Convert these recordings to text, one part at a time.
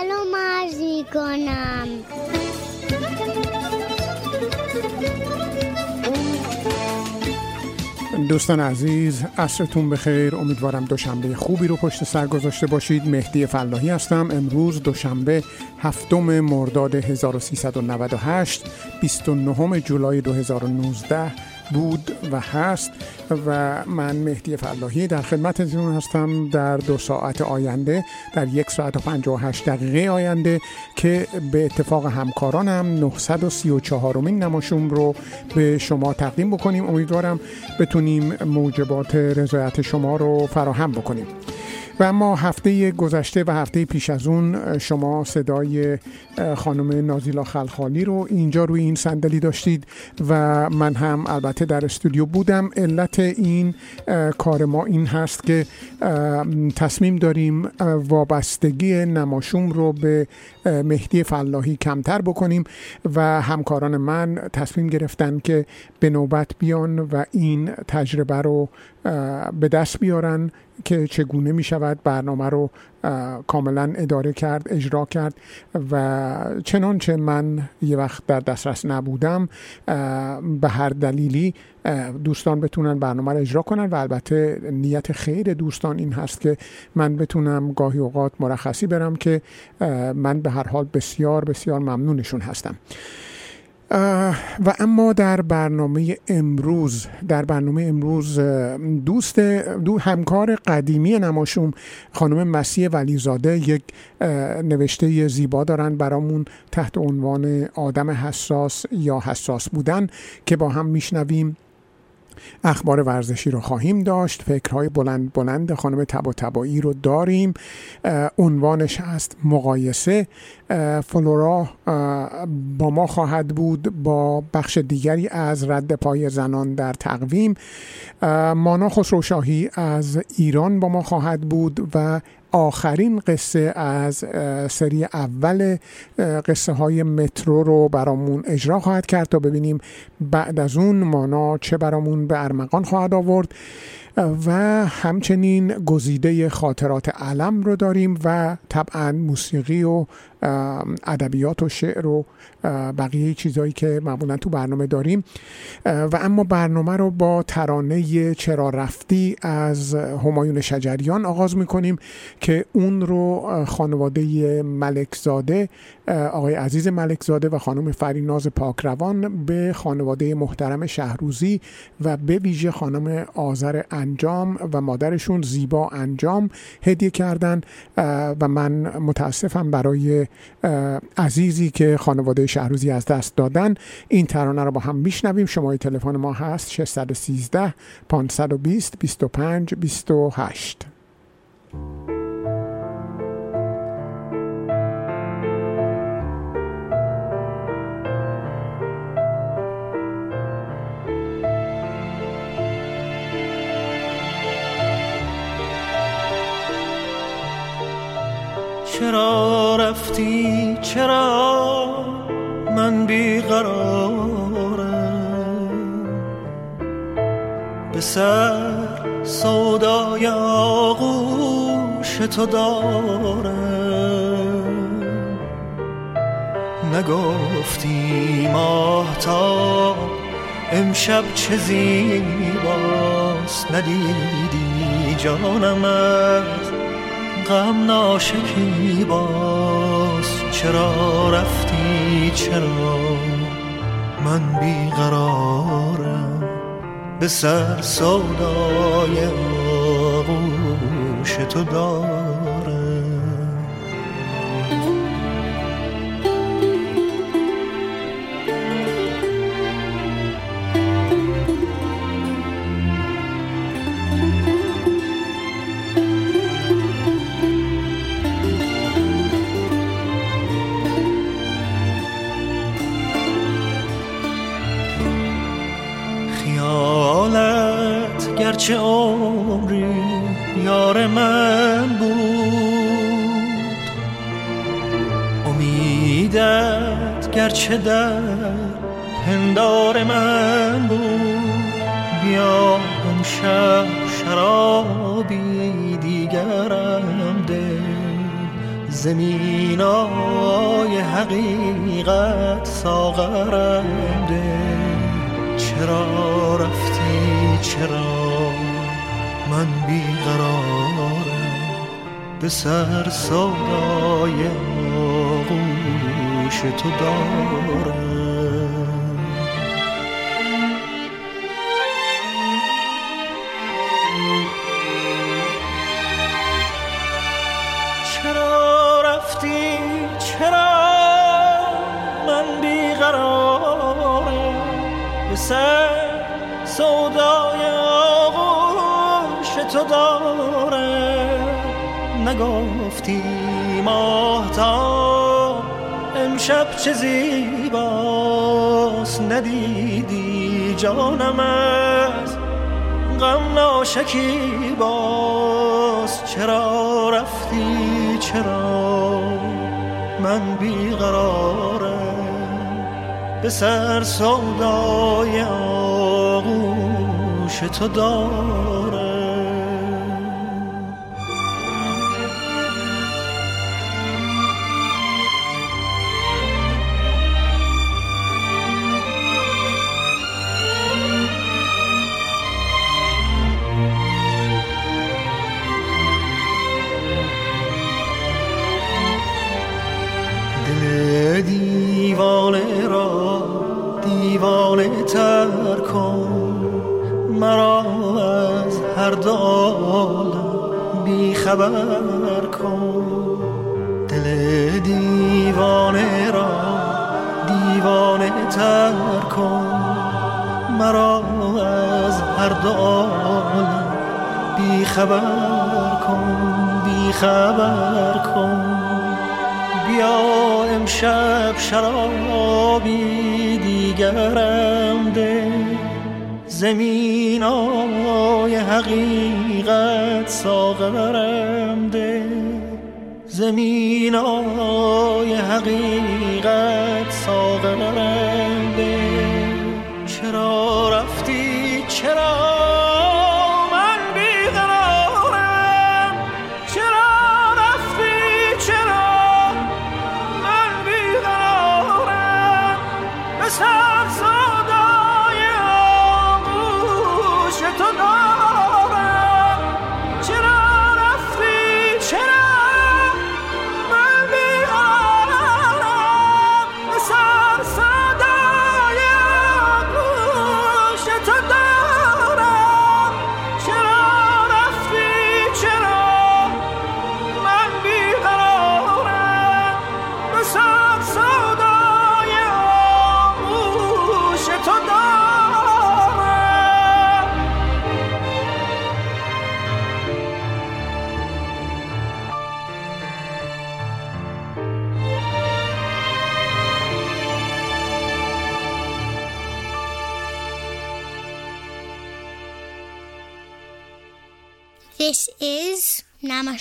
سلام عرض می کنم دوستان عزیز عصرتون بخیر. امیدوارم دوشنبه خوبی رو پشت سر گذاشته باشید. مهدی فلاحی هستم. امروز دوشنبه هفتم مرداد 1398 29 جولای 2019 بود و هست و من مهدی فلاحی در خدمتتون هستم در دو ساعت آینده در یک ساعت و 58 دقیقه آینده که به اتفاق همکارانم 934 مین نماشوم رو به شما تقدیم بکنیم. امیدوارم بتونیم موجبات رضایت شما رو فراهم بکنیم. و اما هفته گذشته و هفته پیش از اون شما صدای خانم نازیلا خلخالی رو اینجا روی این صندلی داشتید و من هم البته در استودیو بودم. علت این کار ما این هست که تصمیم داریم وابستگی نماشوم رو به مهدی فلاحی کمتر بکنیم و همکاران من تصمیم گرفتن که به نوبت بیان و این تجربه رو به دست بیارن. که چگونه می شود برنامه رو کاملا اداره کرد اجرا کرد و چنانچه من یه وقت در دسترس نبودم به هر دلیلی دوستان بتونن برنامه رو اجرا کنن و البته نیت خیر دوستان این هست که من بتونم گاهی اوقات مرخصی برم که من به هر حال بسیار بسیار ممنونشون هستم. و اما در برنامه امروز در برنامه امروز دوست دو همکار قدیمی نماشوم خانم مسیح ولیزاده یک نوشته زیبا دارن برامون تحت عنوان آدم حساس یا حساس بودن که با هم میشنویم. اخبار ورزشی رو خواهیم داشت. فکرهای بلند بلند خانم تبا تبایی رو داریم. عنوانش هست مقایسه. فلورا با ما خواهد بود با بخش دیگری از رد پای زنان در تقویم. مانا خسروشاهی از ایران با ما خواهد بود و آخرین قصه از سری اول قصه های مترو رو برامون اجرا خواهد کرد تا ببینیم بعد از اون مانا چه برامون به ارمغان خواهد آورد. و همچنین گزیده خاطرات علم رو داریم و طبعا موسیقی و ادبیات و شعر و بقیه چیزهایی که معمولا تو برنامه داریم. و اما برنامه رو با ترانه چرا رفتی از همایون شجریان آغاز می‌کنیم که اون رو خانواده ملکزاده آقای عزیز ملکزاده و خانم فریناز پاکروان به خانواده محترم شهروزی و به ویژه خانم آذر انجام و مادرشون زیبا انجام هدیه کردن و من متاسفم برای عزیزی که خانواده شهروزی از دست دادن. این ترانه رو با هم میشنویم. شماره تلفن ما هست 613 520 25 28 چرا رفتی؟ چرا من بیقرارم؟ به سر سودای آغوش تو دارم. نگفتی ماهتا امشب چه زیباست؟ ندیدی جانم از غم ناشکی باز. چرا رفتی؟ چرا؟ من بیقرارم به سر سودای آغوش تو دارم گرچه عمری یار من بود. امیدت گرچه در پندار من بود. بیا امشب شرابی دیگرم ده. زمینای حقیقت ساغرم ده. چرا رفتی چرا من بیقرارم به سر سودای آغوش تو دارم؟ چرا رفتی؟ چرا من بیقرارم به سر تو دارم نگفتی ماهتا امشب چه زیباست ندیدی جانم از غم ناشکی باز چرا رفتی؟ چرا من بیقرارم به سر سودای آغوش تو دارم کن. مرا از هر دو عالم بیخبر کن. دل دیوانه را دیوانه تر کن. مرا از هر دو عالم بیخبر کن. بیخبر کن. بیا امشب شرابی دیگرم ده. زمینای حقیقت ساغرم ده. زمینای حقیقت ساغرم ده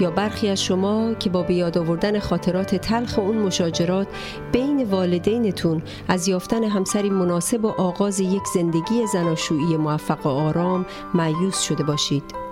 یا برخی از شما که با بیاد آوردن خاطرات تلخ اون مشاجرات بین والدینتون از یافتن همسری مناسب و آغاز یک زندگی زناشویی موفق و آرام معیوس شده باشید.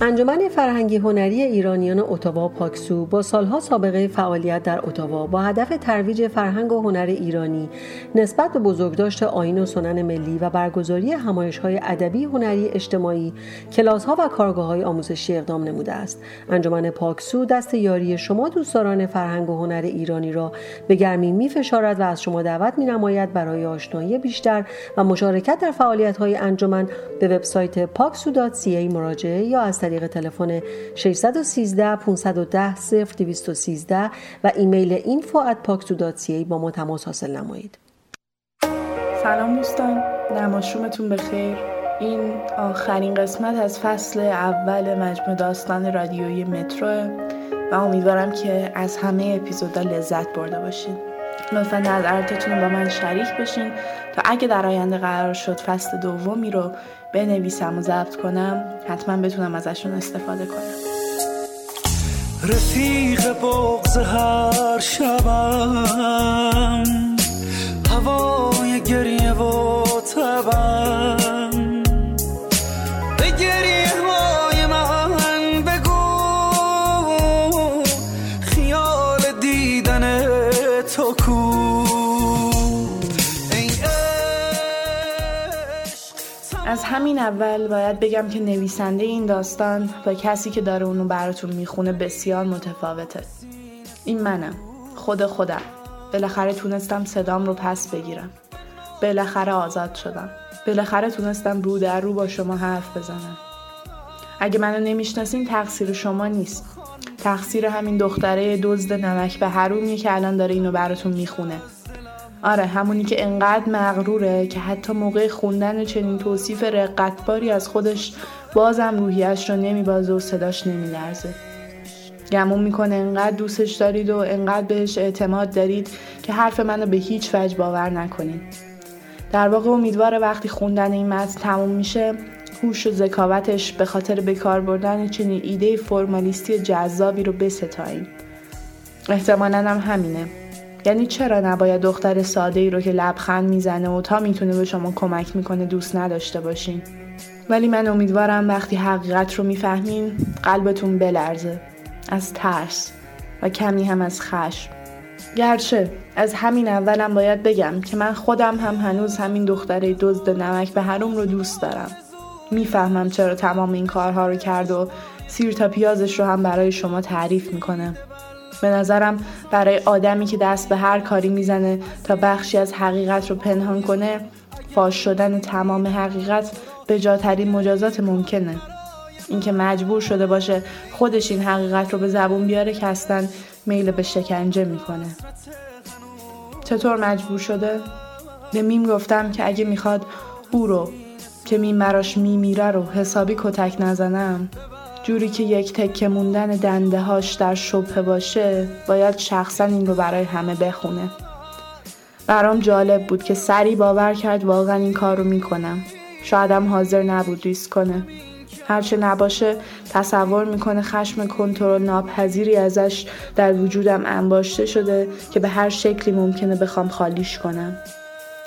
انجمن فرهنگی هنری ایرانیان اتاوا پاکسو با سالها سابقه فعالیت در اتاوا با هدف ترویج فرهنگ و هنر ایرانی نسبت به بزرگداشت آین و سنن ملی و برگزاری همایش های ادبی هنری اجتماعی کلاس ها و کارگاه های آموزشی اقدام نموده است. انجمن پاکسو دست یاری شما دوستداران فرهنگ و هنر ایرانی را به گرمی می فشارد و از شما دعوت می نماید برای آشنایی بیشتر و مشارکت در فعالیت های انجمن به وبسایت پاکسو.ca مراجعه یا از طریق تلفن 613 510 0213 و ایمیل info@paksu.ca با ما تماس حاصل نمایید. سلام دوستان. نماشومتون بخیر. این آخرین قسمت از فصل اول مجموع داستان رادیویی مترو و امیدوارم که از همه اپیزودا لذت برده باشید لطفا نظراتتون رو با من شریک بشین تا اگه در آینده قرار شد فصل دومی رو بنویسم و ضبط کنم حتما بتونم ازشون استفاده کنم. رفیق بغز هر شبم هوای گریه و تبم. همین اول باید بگم که نویسنده این داستان با کسی که داره اونو براتون می‌خونه بسیار متفاوته. این منم. خود خودم. بالاخره تونستم صدام رو پس بگیرم. بالاخره آزاد شدم. بالاخره تونستم رو در رو با شما حرف بزنم. اگه منو نمی‌شناسین تقصیر شما نیست. تقصیر همین دختره دزد نمک به حرومیه که الان داره اینو براتون می‌خونه. آره همونی که انقدر مغروره که حتی موقع خوندن چنین توصیف رقتباری از خودش بازم روحیش رو نمیبازه و صداش نمیلرزه. گمون می‌کنه انقدر دوستش دارید و انقدر بهش اعتماد دارید که حرف منو به هیچ وجه باور نکنید در واقع امیدوار وقتی خوندن این متن تموم میشه هوش و ذکاوتش به خاطر بکار بردن چنین ایده فرمالیستی جذابی رو بستاییم. احتمالا هم همینه. یعنی چرا نباید دختر ساده ای رو که لبخند می‌زنه و تا می‌تونه به شما کمک می‌کنه دوست نداشته باشین؟ ولی من امیدوارم وقتی حقیقت رو می‌فهمین قلبتون بلرزه. از ترس و کمی هم از خشم. گرچه از همین اولم باید بگم که من خودم هم هنوز همین دختره دزد نمک به هروم رو دوست دارم. می‌فهمم چرا تمام این کارها رو کرد و سیر تا پیازش رو هم برای شما تعریف می‌کنه. به نظرم برای آدمی که دست به هر کاری می‌زنه تا بخشی از حقیقت رو پنهان کنه فاش شدن تمام حقیقت به جاترین مجازات ممکنه. اینکه مجبور شده باشه خودش این حقیقت رو به زبون بیاره که اصلا میل به شکنجه می‌کنه. چطور مجبور شده؟ به میم گفتم که اگه می‌خواد او رو که میم براش میمیره رو حسابی کتک نزنم. جوری که یک تکه موندن دنده هاش در شبه باشه باید شخصا این رو برای همه بخونه. برام جالب بود که سری باور کرد واقعا این کار رو می‌کنم شایدم حاضر نبود ریسک کنه. هرچه نباشه تصور می‌کنه خشم کنترل ناپذیری ازش در وجودم انباشته شده که به هر شکلی ممکنه بخوام خالیش کنم.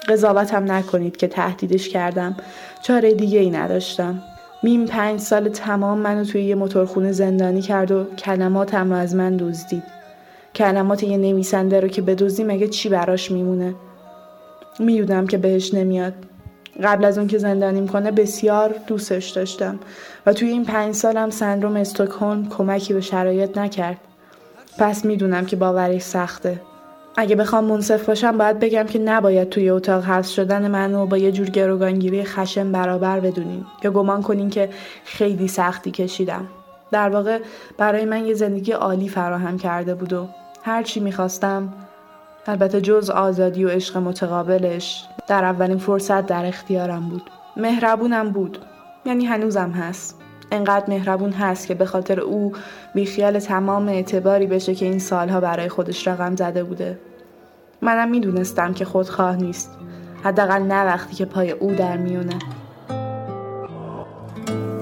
قضاوتم نکنید که تهدیدش کردم. چاره دیگه ای نداشتم. میم پنج سال تمام منو توی یه موتورخونه زندانی کرد و کلماتم رو از من دزدید. کلمات یه نویسنده رو که بدزدی مگه چی براش میمونه؟ می‌دونم که بهش نمیاد. قبل از اون که زندانیم کنه بسیار دوستش داشتم و توی این پنج سالم سندروم استوکهلم کمکی به شرایط نکرد. پس می‌دونم که باورش سخته. اگه بخوام منصف باشم باید بگم که نباید توی اتاق حبس شدن منو با یه جور گروگانگیری خشم برابر بدونین یا گمان کنین که خیلی سختی کشیدم. در واقع برای من یه زندگی عالی فراهم کرده بود و هر چی می‌خواستم البته جز آزادی و عشق متقابلش در اولین فرصت در اختیارم بود. مهربونم بود. یعنی هنوزم هست. انقدر مهربون هست که به خاطر او بیخیال تمام اعتباری بشه که این سالها برای خودش رقم زده بوده. منم می‌دونستم که خودخواه نیست. حداقل نه وقتی که پای او در میونه.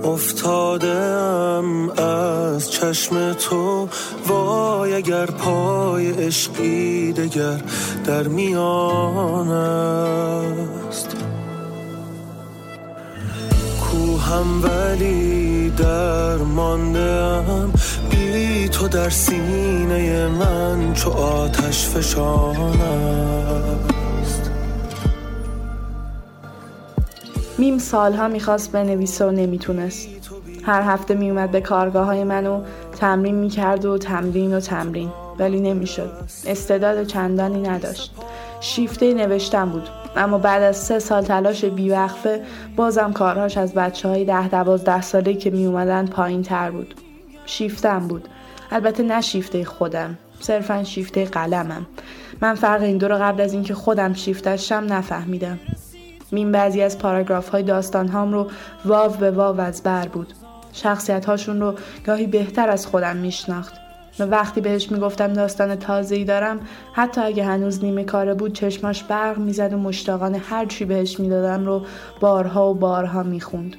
افتادم از چشم تو وای اگر پای عشقی دگر در میان است. کوهم ولی در ماندم بی تو در سینه من چو آتش فشان است میم سالها می‌خواست بنویسه و نمی‌تونست. هر هفته میومد به کارگاه های منو تمرین می‌کرد و تمرین و تمرین ولی نمی‌شد. استعداد چندانی نداشت. شیفته نوشتن بود اما بعد از سه سال تلاش بیوقفه بازم کارهاش از بچه های ده دوازده ساله که می اومدن پایین تر بود. شیفتم بود. البته نه شیفته خودم صرفا شیفته قلمم. من فرق این دو رو قبل از اینکه خودم شیفتشم نفهمیدم. مین بعضی از پاراگراف های داستان هام رو واو به واو از بر بود. شخصیت هاشون رو گاهی بهتر از خودم میشناخت. و وقتی بهش می‌گفتم داستان تازه ای دارم حتی اگه هنوز نیمه کاره بود چشماش برق می‌زد و مشتاقانه هر چی بهش می‌دادم رو بارها و بارها می‌خوند.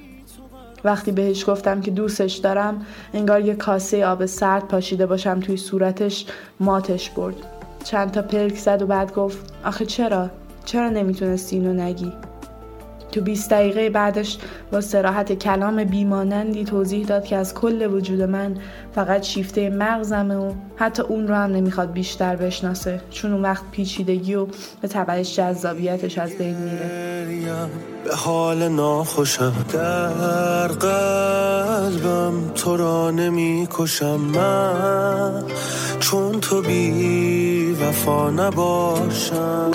وقتی بهش گفتم که دوستش دارم انگار یه کاسه آب سرد پاشیده باشم توی صورتش ماتش برد چند تا پلک زد و بعد گفت آخه چرا؟ چرا نمی‌تونستی اینو نگی؟ تو 20 دقیقه بعدش با سراحت کلام بیمانندی توضیح داد که از کل وجود من فقط شیفته مغزمه و حتی اون رو هم نمی‌خواد بیشتر بشناسه. چون اون وقت پیچیدگی و به تبعش جذابیتش از بین میره. به حال ناخوشم در قلبم تو را نمی کشم من چون تو بی وفا نباشم.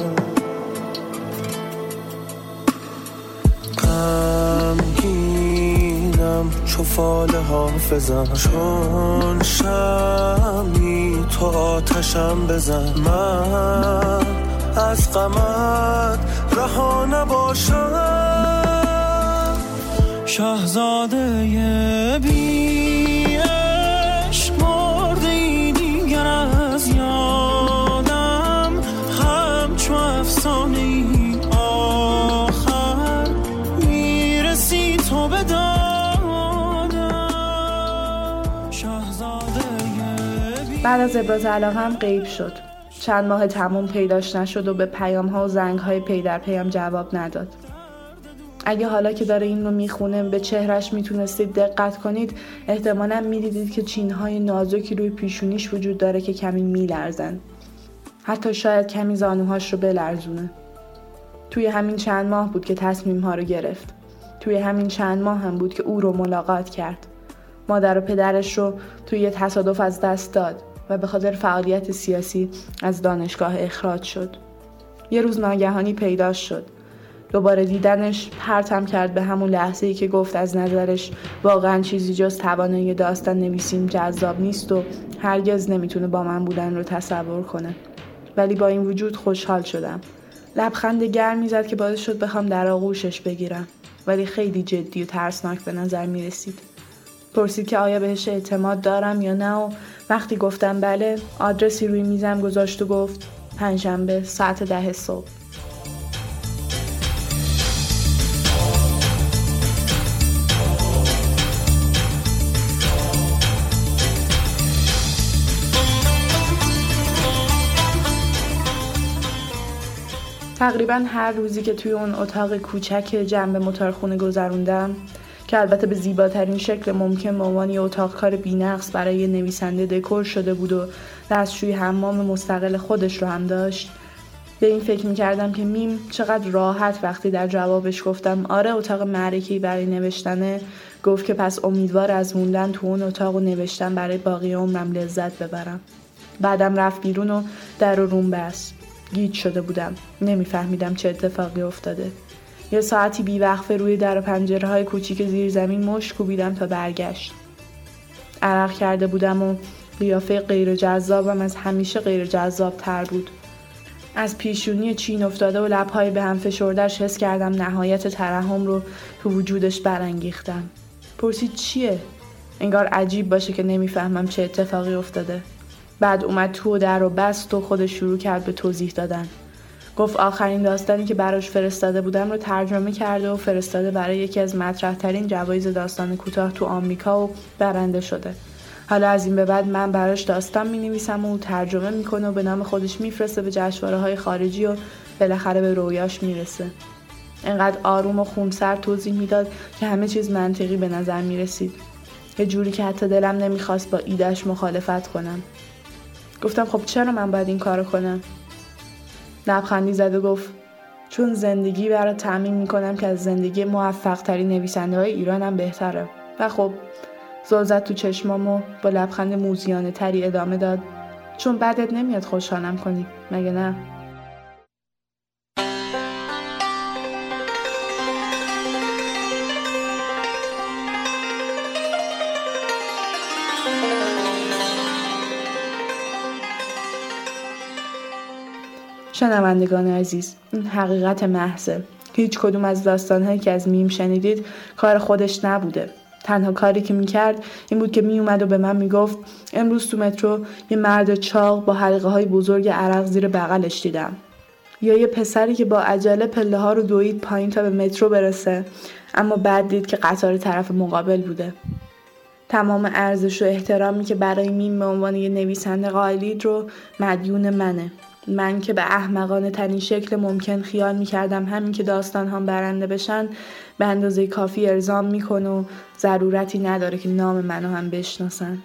غمگینم چو فال حافظم. چون شمی تو آتشم بزن. من از غمت رها نباشم. شهزاده بی بعد از ابراز علاقه هم غیب شد. چند ماه تموم پیداش نشد و به پیام ها و زنگ های پی در پیام جواب نداد. اگه حالا که داره این رو می‌خونه به چهرش می‌تونستید دقت کنید احتمالا می‌دیدید که چینهای نازکی روی پیشونیش وجود داره که کمی میلرزن. حتی شاید کمی زانوهاش رو بلرزونه. توی همین چند ماه بود که تصمیم ها رو گرفت. توی همین چند ماه هم بود که او رو ملاقات کرد. مادر و پدرش رو توی تصادف از دست داد. و به خاطر فعالیت سیاسی از دانشگاه اخراج شد. یه روز ناگهانی پیداش شد. دوباره دیدنش پرتم کرد به همون لحظه ای که گفت از نظرش واقعا چیزی جز توانایی داستان نویسیم جذاب نیست و هرگز نمی‌تونه با من بودن رو تصور کنه. ولی با این وجود خوشحال شدم. لبخند گرمی زد که باعث شد بخوام در آغوشش بگیرم. ولی خیلی جدی و ترسناک به نظر می رسید. پرسید که آیا بهش اعتماد دارم یا نه و وقتی گفتم بله آدرسی روی میزم گذاشت و گفت پنجشنبه ساعت ده صبح. تقریبا هر روزی که توی اون اتاق کوچک جنب موتورخونه گذروندم که البته به زیباترین شکل ممکن به عنوان یه اتاق کار بینقص برای نویسنده دکور شده بود و دستشوی حمام مستقل خودش رو هم داشت. به این فکر می‌کردم که میم چقدر راحت وقتی در جوابش گفتم آره اتاق معرکی برای نوشتنه. گفت که پس امیدوار از موندن تو اون اتاق و نوشتن برای باقی عمرم لذت ببرم. بعدم رفت بیرون و در و روم بست. گیج شده بودم. نمیفهمیدم چه اتفاقی افتاده. یه ساعتی بیوقفه روی در و پنجره های کوچیک زیر زمین مشت کوبیدم تا برگشت. عرق کرده بودم و قیافه غیر جذابم از همیشه غیر جذاب تر بود. از پیشونی چین افتاده و لبهای به هم فشردش حس کردم نهایت ترحم رو تو وجودش برانگیختم. پرسید چیه؟ انگار عجیب باشه که نمی‌فهمم چه اتفاقی افتاده. بعد اومد تو و در و بست و خودش شروع کرد به توضیح دادن. گفت آخرین داستانی که براش فرستاده بودم رو ترجمه کرده و فرستاده برای یکی از مطرحترین جوایز داستان کوتاه تو آمریکا و برنده شده حالا از این به بعد من براش داستان می نویسم و ترجمه می‌کنه و به نام خودش میفرسته به جشنواره های خارجی و بالاخره به رویاش می‌رسه انقدر آروم و خونسر توضیح می‌داد که همه چیز منطقی به نظر می رسید. یه جوری که حتی دلم نمی‌خواست با ایدش مخالفت کنم. گفتم خب چرا من باید این کارو کنم؟ لبخندی زد و گفت چون زندگی برای تعمین می‌کنم که از زندگی موفق ترین نویسنده های ایرانم بهتره. و خب زل تو چشمام و با لبخند موزیانه تری ادامه داد. چون بعدت نمیاد خوشحالم کنی مگه نه؟ شنوندگان عزیز این حقیقت محضه. هیچ کدوم از داستانهایی که از میم شنیدید کار خودش نبوده. تنها کاری که می‌کرد این بود که میومد و به من می‌گفت امروز تو مترو یه مرد چاق با حلقه های بزرگ عرق زیر بغلش دیدم. یا یه پسری که با عجله پله ها رو دوید پایین تا به مترو برسه اما بعد دید که قطار طرف مقابل بوده. تمام ارزش و احترامی که برای میم به عنوان یه نویسنده قائلید رو مدیون منه. من که به احمقانه ترین شکل ممکن خیال می کردم همین که داستان هم برنده بشن به اندازه کافی ارزام می‌کنه و ضرورتی نداره که نام منو هم بشناسن.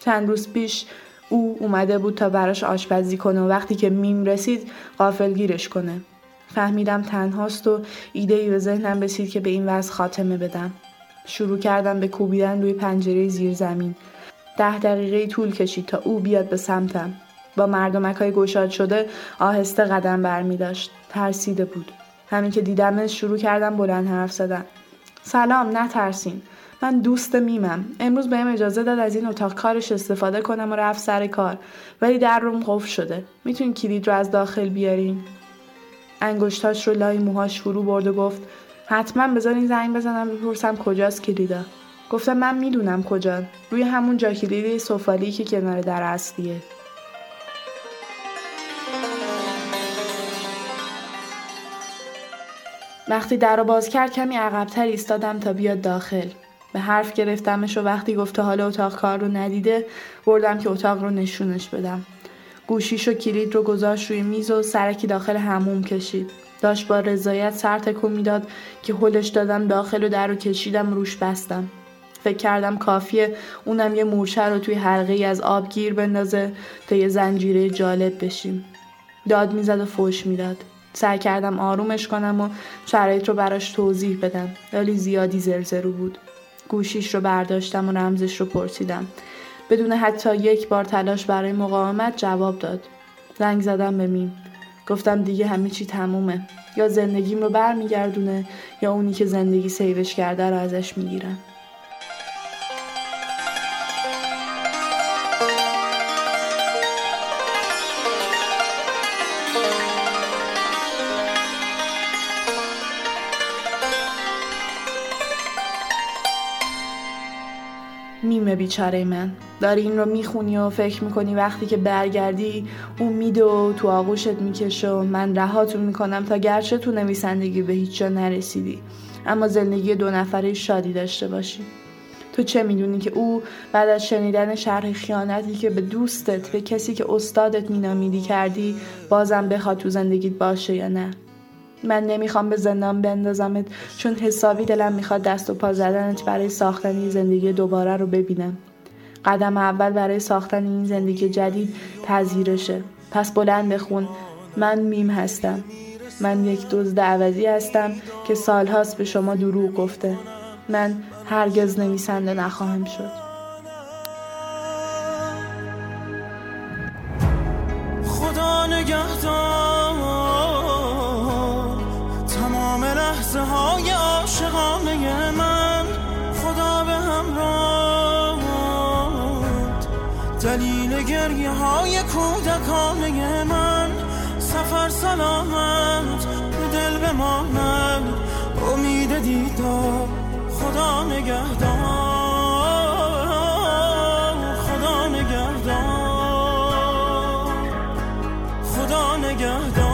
چند روز پیش او اومده بود تا براش آشپزی کنه و وقتی که میم رسید قافل گیرش کنه. فهمیدم تنهاست و ایده ای به ذهنم رسید که به این وضع خاتمه بدم. شروع کردم به کوبیدن روی پنجره زیر زمین ده دقیقه طول کشید تا او بیاد به سمتم. با مردمک های گشاد شده آهسته قدم برمی داشت. ترسیده بود. همین که دیدمش شروع کردم بلند حرف زدن. سلام نترسین. من دوست میمم امروز بهم اجازه داد از این اتاق کارش استفاده کنم و رفت سر کار ولی در روم قفل شده می‌تونی کلید رو از داخل بیارین انگشتاش رو لای موهاش فرو برد و گفت حتما بذارین زنگ بزنم بپرسم کجاست کلیدا گفتم من می‌دونم کجا روی همون جا کلیدی سفالی که کنار در اصلیه وقتی در رو باز کرد کمی عقبتر ایستادم تا بیاد داخل. به حرف گرفتمش و وقتی گفته حال اتاق کار رو ندیده بردم که اتاق رو نشونش بدم. گوشیش و کلید رو گذاشت روی میز و سرکی داخل هموم کشید. داشت با رضایت سر تکون می‌داد که هلش دادم داخل و در رو کشیدم روش بستم. فکر کردم کافیه اونم یه مورچه رو توی حلقه ای از آب گیر بندازه تا یه زنجیره جالب بشیم. داد می‌زد و فوش می‌داد. سعی کردم آرومش کنم و شرایط رو براش توضیح بدم. ولی زیادی زرزرو بود. گوشیش رو برداشتم و رمزش رو پرسیدم. بدون حتی یک بار تلاش برای مقاومت جواب داد. زنگ زدم به میم. گفتم دیگه همه چی تمومه. یا زندگیم رو برمیگردونه یا اونی که زندگی سیوش کرده رو ازش می‌گیرم. بیچاره من. داری این رو می‌خونی و فکر می‌کنی وقتی که برگردی اون و تو آغوشت می‌کشه و من رهاتون می‌کنم تا گرچه تو نویسندگی به هیچ جا نرسیدی. اما زندگی دو نفره شادی داشته باشی. تو چه می‌دونی که او بعد از شنیدن شرح خیانتی که به دوستت به کسی که استادت مینامیدی کردی بازم بخواد تو زندگیت باشه یا نه؟ من نمی‌خوام به زندان بندازمت چون حسابی دلم می‌خواد دست و پا زدنت برای ساختن این زندگی دوباره رو ببینم. قدم اول برای ساختن این زندگی جدید پذیرشه. پس بلند بخون. من میم هستم. من یک دزد عوضی هستم که سالهاست به شما دروغ گفته. من هرگز نویسنده نخواهم شد. خدا نگهدار. های عاشقانه من خدا به همراه دلیل گریه های کودکانه من سفر سلامت به دل بماند. امید دیدار خدا نگهدار. نگهدار. خدا نگهدار.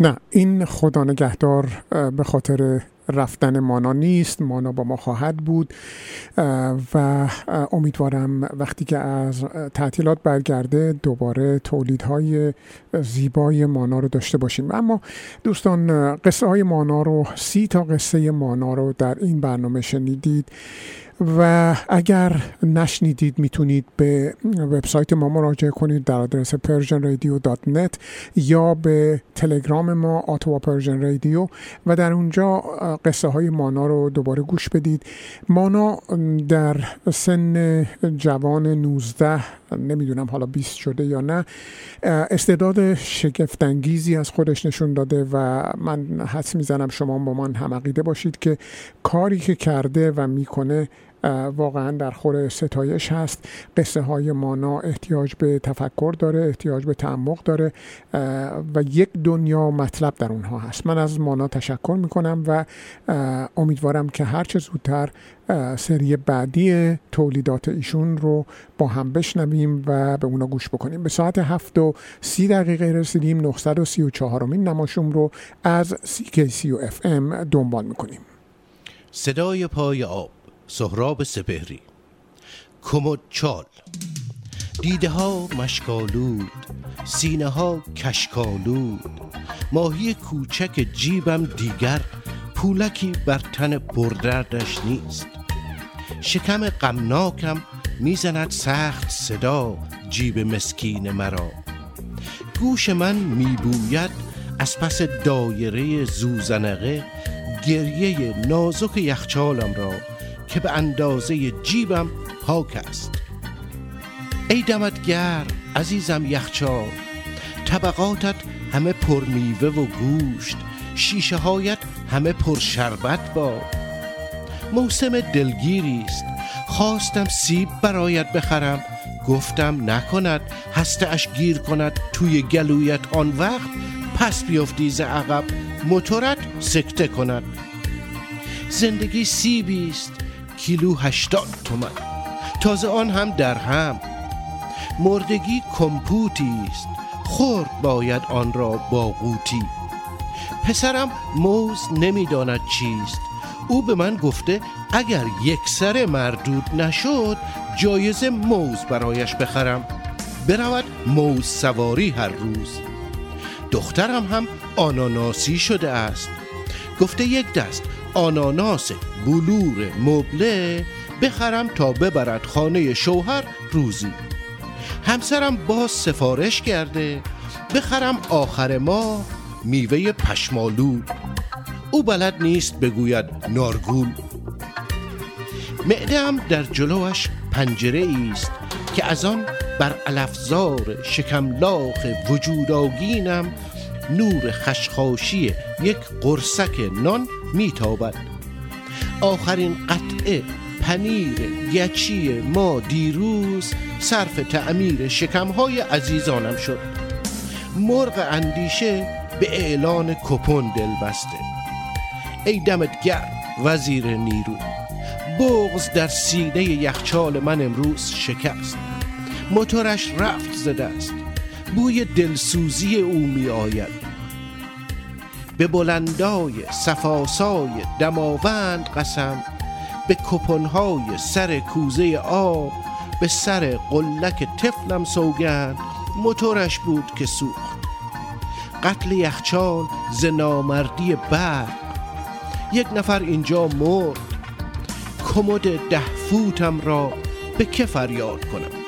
نه این خدا نگهدار به خاطر رفتن مانا نیست مانا با ما خواهد بود و امیدوارم وقتی که از تعطیلات برگرده دوباره تولیدهای زیبای مانا رو داشته باشیم. اما دوستان قصه های مانا رو سی تا قصه مانا رو در این برنامه شنیدید. و اگر نشنیدید می‌تونید به وبسایت ما مراجعه کنید در آدرس persianradio.net یا به تلگرام ما آتوا پرژن رادیو و در اونجا قصه های مانا رو دوباره گوش بدید. مانا در سن جوان 19 نمی‌دونم حالا 20 شده یا نه استعداد شگفتانگیزی از خودش نشون داده و من حدس می‌زنم شما با من هم عقیده باشید که کاری که کرده و می‌کنه واقعا در خور ستایش هست. قصه های مانا احتیاج به تفکر داره احتیاج به تعمق داره و یک دنیا مطلب در اونها هست. من از مانا تشکر می‌کنم و امیدوارم که هرچه زودتر سری بعدی تولیدات ایشون رو با هم بشنویم و به اونا گوش بکنیم. به ساعت هفت و سی دقیقه رسیدیم. 934 مین نماشوم رو از CKCU FM دنبال می‌کنیم. صدای پای آب. سهراب سپهری. کمد چال. دیده ها مشکالود سینه ها کشکالود ماهی کوچک جیبم دیگر پولکی بر تن پردردش نیست. شکم غمناکم می‌زند سخت صدا جیب مسکین مرا. گوش من میبوید از پس دایره زوزنقه گریه نازک یخچالم را که به اندازه جیبم پاک است. ای دمت گرم عزیزم یخچال طبقاتت همه پر میوه و گوشت شیشه هایت همه پر شربت با موسم دلگیری است خواستم سیب برایت بخرم گفتم نکند هسته اش گیر کند توی گلویت آن وقت پس بیفتی ز عقب موتورت سکته کند. زندگی سیبی است کیلو هشتاد تومن. تازه آن هم در هم مردگی کمپوتی است. خورد باید آن را با قوتی پسرم موز نمی‌داند چیست. او به من گفته اگر یک سر مردود نشد جایزه موز برایش بخرم. برود موز سواری هر روز. دخترم هم آناناسی شده است. گفته یک دست آناناس بلور مبله بخرم تا ببرد خانه شوهر روزی. همسرم باز سفارش کرده بخرم آخر ماه میوه پشمالو او بلد نیست بگوید نارگول. معده در جلوش پنجره است که از آن بر الافزار شکملاخ وجوداگینم نور خشخاشی یک قرصک نان میتابد. آخرین قطعه پنیر گچی ما دیروز صرف تعمیر شکمهای عزیزانم شد. مرغ اندیشه به اعلان کپون دل بسته. ای دمت گرم وزیر نیرو بغز در سینه یخچال من امروز شکست. موتورش رفت زده است بوی دلسوزی او می آید به بلندای صفاسای دماوند قسم به کپنهای سر کوزه آب به سر قلک طفلم سوگند موتورش بود که سوخت. قتل یخچال ز نامردی برق. یک نفر اینجا مرد. کمد ده فوتم را به که فریاد کنم؟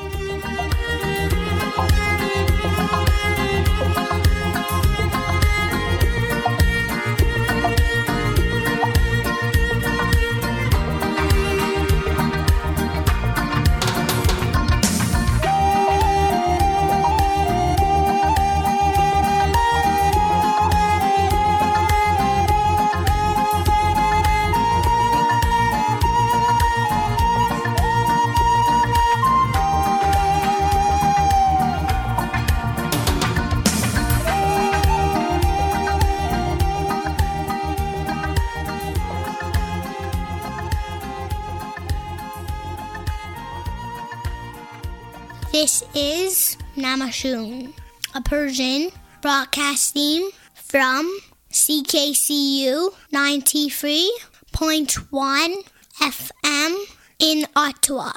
is Namashun, a Persian broadcasting from CKCU 93.1 FM in Ottawa.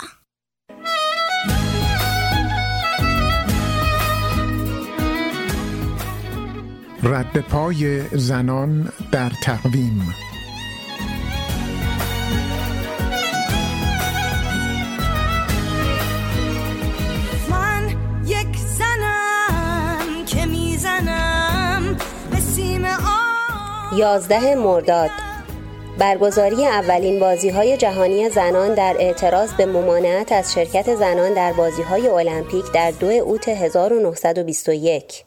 رد پای زنان در تقویم 11 مرداد. برگزاری اولین بازی های جهانی زنان در اعتراض به ممانعت از شرکت زنان در بازی های المپیک در 2 اوت 1921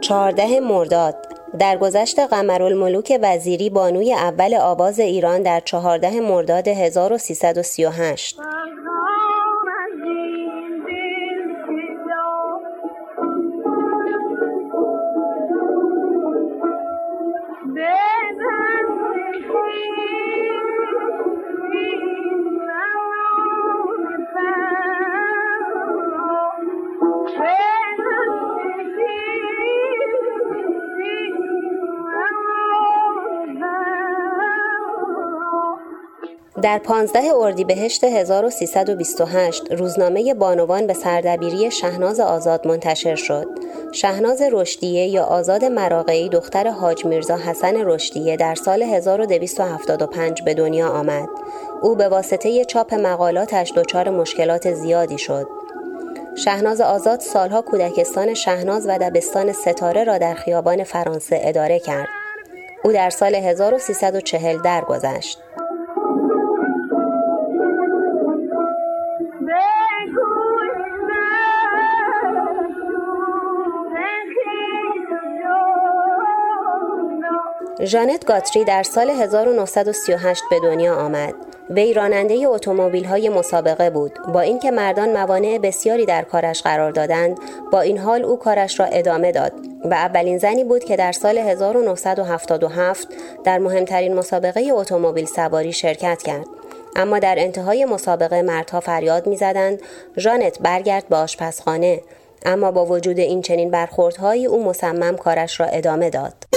14 مرداد. درگذشت قمرالملوک وزیری بانوی اول آواز ایران در 14 مرداد 1338 در 15 اردیبهشت 1328 روزنامه بانوان به سردبیری شهناز آزاد منتشر شد. شهناز رشدیه یا آزاد مراقعی دختر حاج میرزا حسن رشدیه در سال 1275 به دنیا آمد. او به واسطه چاپ مقالاتش دچار مشکلات زیادی شد. شهناز آزاد سالها کودکستان شهناز و دبستان ستاره را در خیابان فرانسه اداره کرد. او در سال 1340 درگذشت. ژانت گاتری در سال 1938 به دنیا آمد. وی راننده اتومبیل های مسابقه بود. با اینکه مردان موانع بسیاری در کارش قرار دادند، با این حال او کارش را ادامه داد و اولین زنی بود که در سال 1977 در مهمترین مسابقه اتومبیل سواری شرکت کرد. اما در انتهای مسابقه مردها فریاد می‌زدند ژانت برگرد به آشپزخانه اما با وجود این چنین برخوردهایی او مصمم کارش را ادامه داد.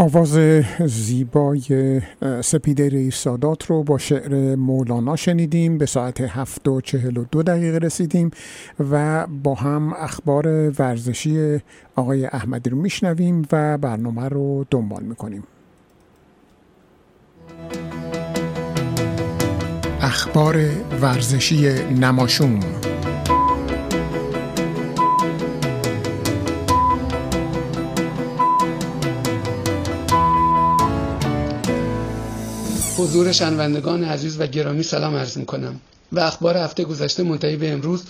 آواز زیبای سپیده رئیس سادات رو با شعر مولانا شنیدیم به ساعت هفت و چهل و دو دقیقه رسیدیم و با هم اخبار ورزشی آقای احمدی رو میشنویم و برنامه رو دنبال می‌کنیم. اخبار ورزشی نماشوم حضور شنوندگان عزیز و گرامی سلام عرض می کنم و اخبار هفته گذشته منتهی به امروز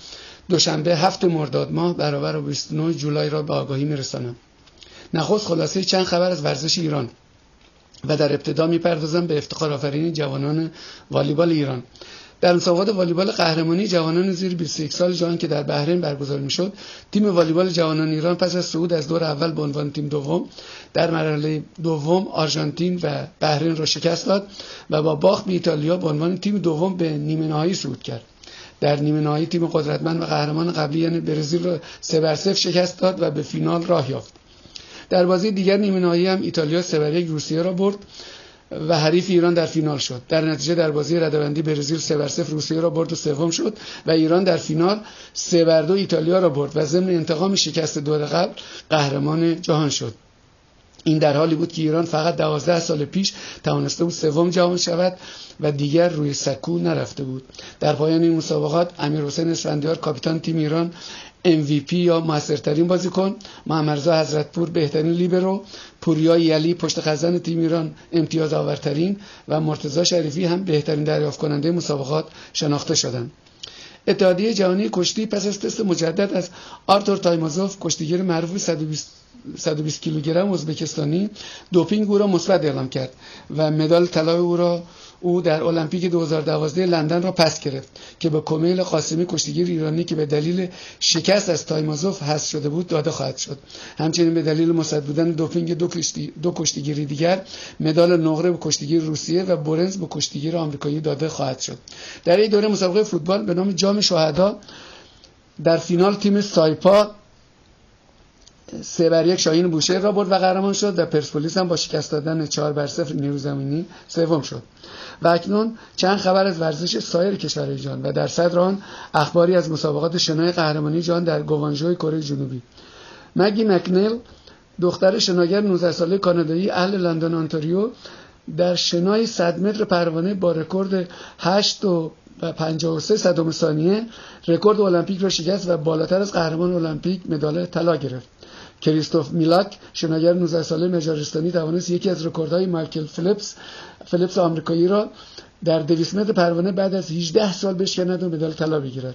دوشنبه هفت مرداد ماه برابر با 29 جولای را به آگاهی می رسانم نخست خلاصه چند خبر از ورزش ایران. و در ابتدا می‌پردازم به افتخار آفرینی جوانان والیبال ایران. در مسابقات والیبال قهرمانی جوانان زیر 21 سال جهان که در بحرین برگزار می‌شد تیم والیبال جوانان ایران پس از صعود از دور اول به عنوان تیم دوم در مرحله دوم آرژانتین و بحرین را شکست داد و با باخت به ایتالیا به عنوان تیم دوم به نیمه نهایی صعود کرد. در نیمه نهایی تیم قدرتمند و قهرمان قبلی یعنی برزیل را سه بر صفر شکست داد و به فینال راه یافت. در بازی دیگر نیمه نهایی هم ایتالیا سه بر یک روسیه را برد. و حریف ایران در فینال شد. در نتیجه در بازی ردهبندی برزیل سه بر صفر روسیه را برد و سوم شد و ایران در فینال سه بر دو ایتالیا را برد و ضمن انتقام شکست دور قبل قهرمان جهان شد. این در حالی بود که ایران فقط دوازده سال پیش توانسته بود سوم جهان شود و دیگر روی سکو نرفته بود. در پایان این مسابقات امیر حسین اسفندیار کاپیتان تیم ایران MVP یا موثرترین بازیکن محمدرضا حضرتپور بهترین لیبرو پوریا یلی پشت خزن تیم ایران امتیاز آورترین و مرتضی شریفی هم بهترین دریافت کننده مسابقات شناخته شدند اتحادیه جهانی کشتی پس از تست مجدد از آرتور تایمازوف کشتیگیر معروف 120 120 کیلوگرم ازبکستانی دوپینگ او را مثبت اعلام کرد و مدال طلای او را او در المپیک 2012 لندن را پس گرفت که به کمیل قاسمی کشتیگیر ایرانی که به دلیل شکست از تایمازوف حذف شده بود داده خواهد شد. همچنین به دلیل مثبت بودن دوپینگ دو, کشتی دو کشتیگیری دیگر مدال نقره به کشتیگیر روسیه و برنز به کشتیگیر آمریکایی داده خواهد شد. در این دوره مسابقه فوتبال به نام جام شهدا در فینال تیم سایپا سه بر یک شاهین بوشهر را برد و قهرمان شد و پرسپولیس هم با شکست دادن چهار بر صفر نیرو زمینی سوم شد. و اکنون چند خبر از ورزش سایر کشورهای جهان و در صدر آن اخباری از مسابقات شنای قهرمانی جهان در گوانژو کره جنوبی. مگی مکنل دختر شناگر 19 ساله کانادایی اهل لندن آنتاریو در شنای 100 متر پروانه با رکورد 8 و 53 صدم ثانیه رکورد المپیک را شکست و بالاتر از قهرمان المپیک مدال طلا گرفت. کریستوف میلاک شناگر 19 ساله مجارستانی توانست یکی از رکوردهای مایکل فلیپس فلیپس آمریکایی را در 200 متر پروانه بعد از 18 سال بشکند و مدال طلا بگیرد.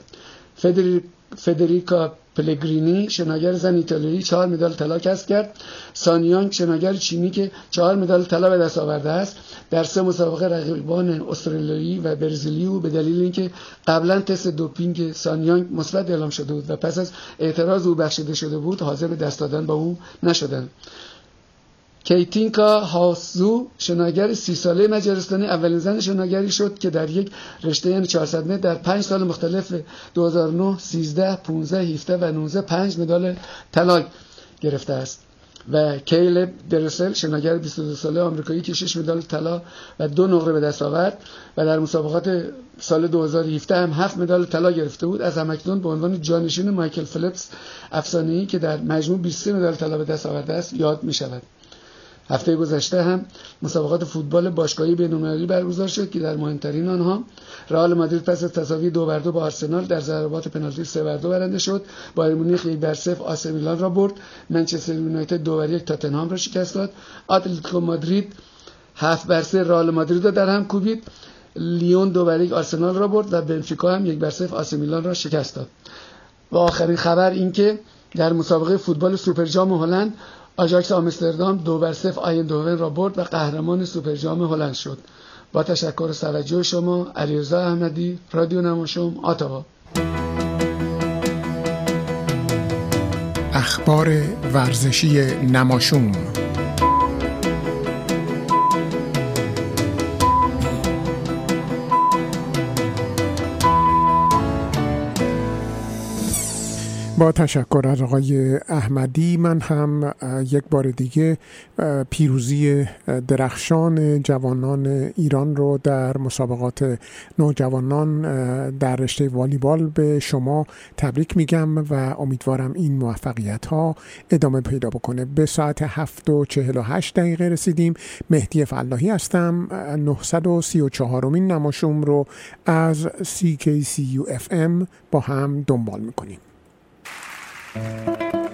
فدری... فدریکا پلگرینی شناگر زن ایتالیایی چهار مدال طلا کسب کرد. سانیانگ شناگر چینی که چهار مدال طلا به دست آورده است. در سه مسابقه رقیبان استرالیایی و برزیلی او به دلیل اینکه قبلا تست دوپینگ سانیانگ مثبت اعلام شده بود و پس از اعتراض او بخشیده شده بود حاضر به دست دادن با او نشدند کیتینکا هاسزو شناگر سی ساله مجارستانی اولین زن شناگری شد که در یک رشته یعنی 400 متر در پنج سال مختلف 2009 13 15 17 و 19 پنج مدال طلا گرفته است. و کیل درسل شناگر 22 ساله آمریکایی که 6 مدال طلا و دو نقره به دست آورد و در مسابقات سال 2017 هم 7 مدال طلا گرفته بود از همکنون به عنوان جانشین مایکل فلیپس افسانه‌ای که در مجموع 23 مدال طلا به دست آورده است یاد می شود. هفته گذشته هم مسابقات فوتبال باشگاهی بین‌المللی برگزار شد که در مهمترین آنها رئال مادرید پس از تساوی دو بر دو با آرسنال در ضربات پنالتی سه بر دو برنده شد. بایرن مونیخ یک بر صفر آسه میلان را برد. منچستر یونایتد دو بر یک تاتنهام را شکست داد. اتلتیکو مادرید هفت بر سه رئال مادرید را در هم کوبید. لیون دو بر یک آرسنال را برد و بنفیکا هم یک بر صفر آسه میلان را شکست داد. و آخرین خبر اینکه در مسابقه فوتبال سوپرجام هلند آژاکس آمستردام دو بر صفر آیندوون را برد و قهرمان سوپرجام هلند شد. با تشکر از توجه شما علیرضا احمدی رادیو نماشوم اتاوا. اخبار ورزشی نماشوم با تشکر از آقای احمدی. من هم یک بار دیگه پیروزی درخشان جوانان ایران رو در مسابقات نوجوانان در رشته والیبال به شما تبریک میگم و امیدوارم این موفقیت ها ادامه پیدا بکنه. به ساعت 7 و 48 دقیقه رسیدیم. مهدی فلاحی هستم. 934 مین نماشوم رو از CKCU FM با هم دنبال می‌کنیم. Thank you.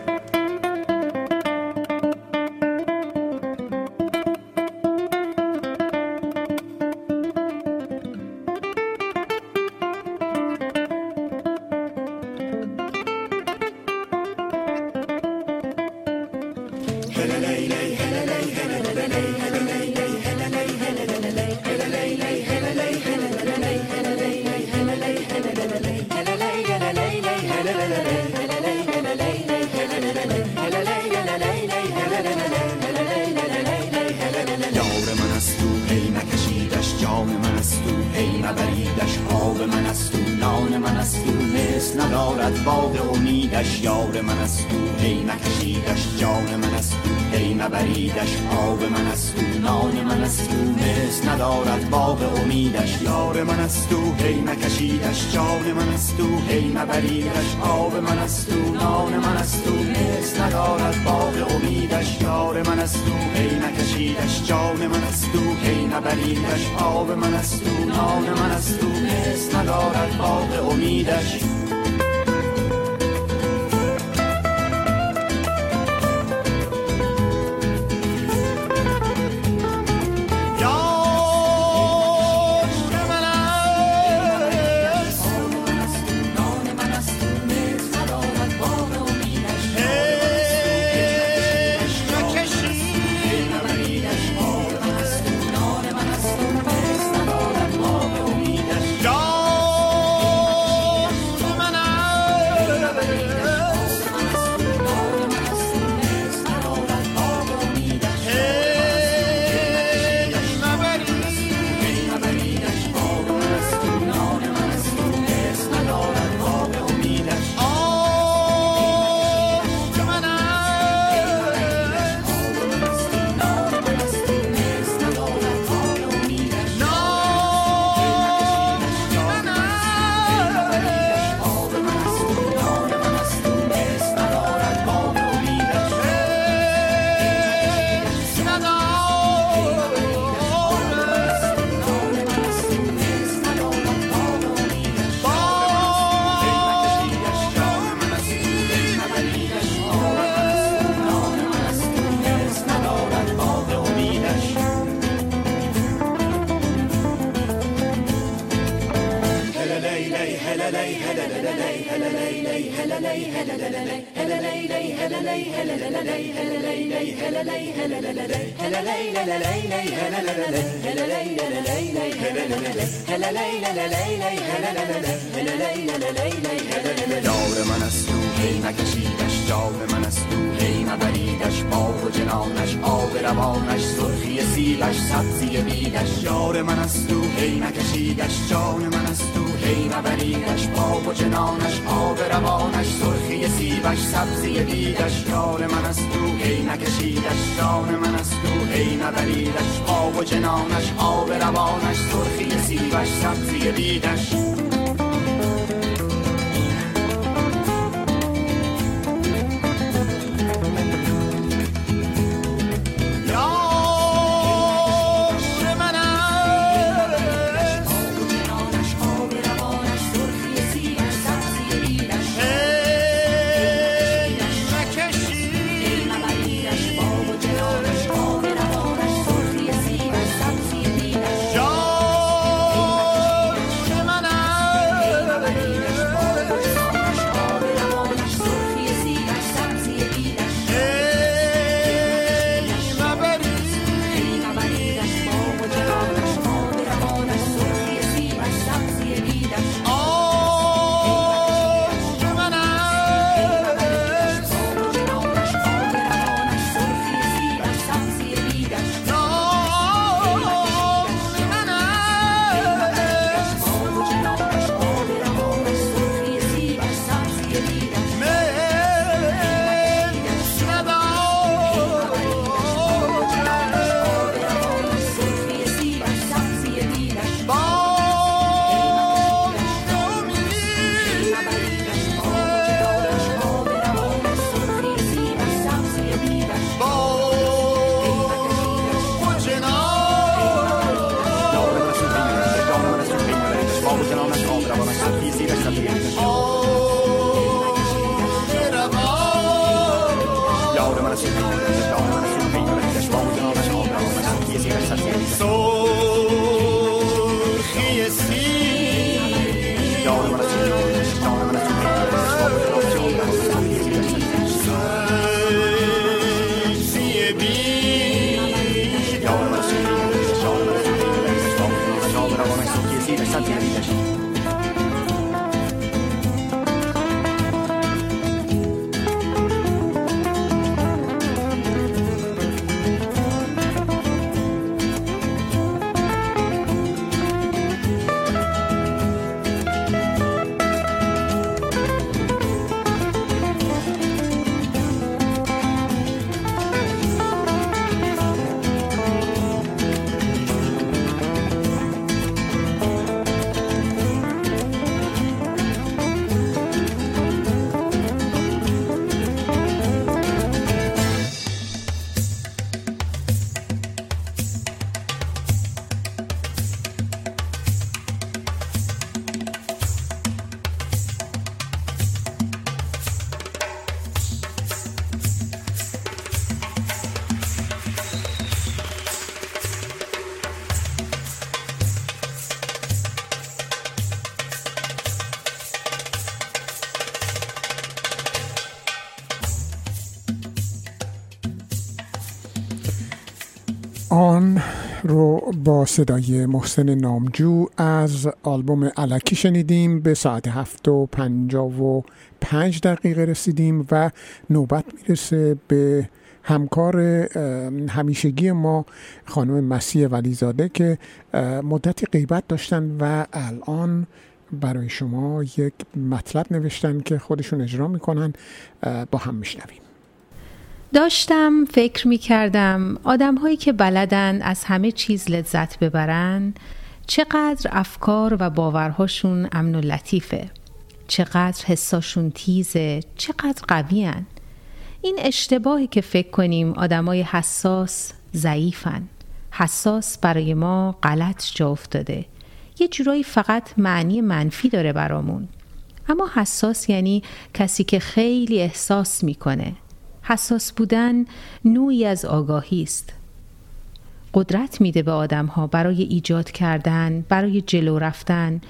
با صدای محسن نامجو از آلبوم علکی شنیدیم به ساعت هفت و پنجاه و پنج دقیقه رسیدیم و نوبت می‌رسه به همکار همیشگی ما خانم مسیح ولیزاده که مدتی غیبت داشتن و الان برای شما یک مطلب نوشتن که خودشون اجرا می‌کنن با هم میشنویم. داشتم فکر می کردم آدم هایی که بلدن از همه چیز لذت ببرن چقدر افکار و باورهاشون امن و لطیفه چقدر حساشون تیزه چقدر قویان این اشتباهی که فکر کنیم آدمای حساس ضعیفن حساس برای ما غلط جا افتاده. یه جورایی فقط معنی منفی داره برامون. اما حساس یعنی کسی که خیلی احساس می‌کنه. حساس بودن نوعی از آگاهی است. قدرت میده به آدم ها برای ایجاد کردن برای جلو رفتن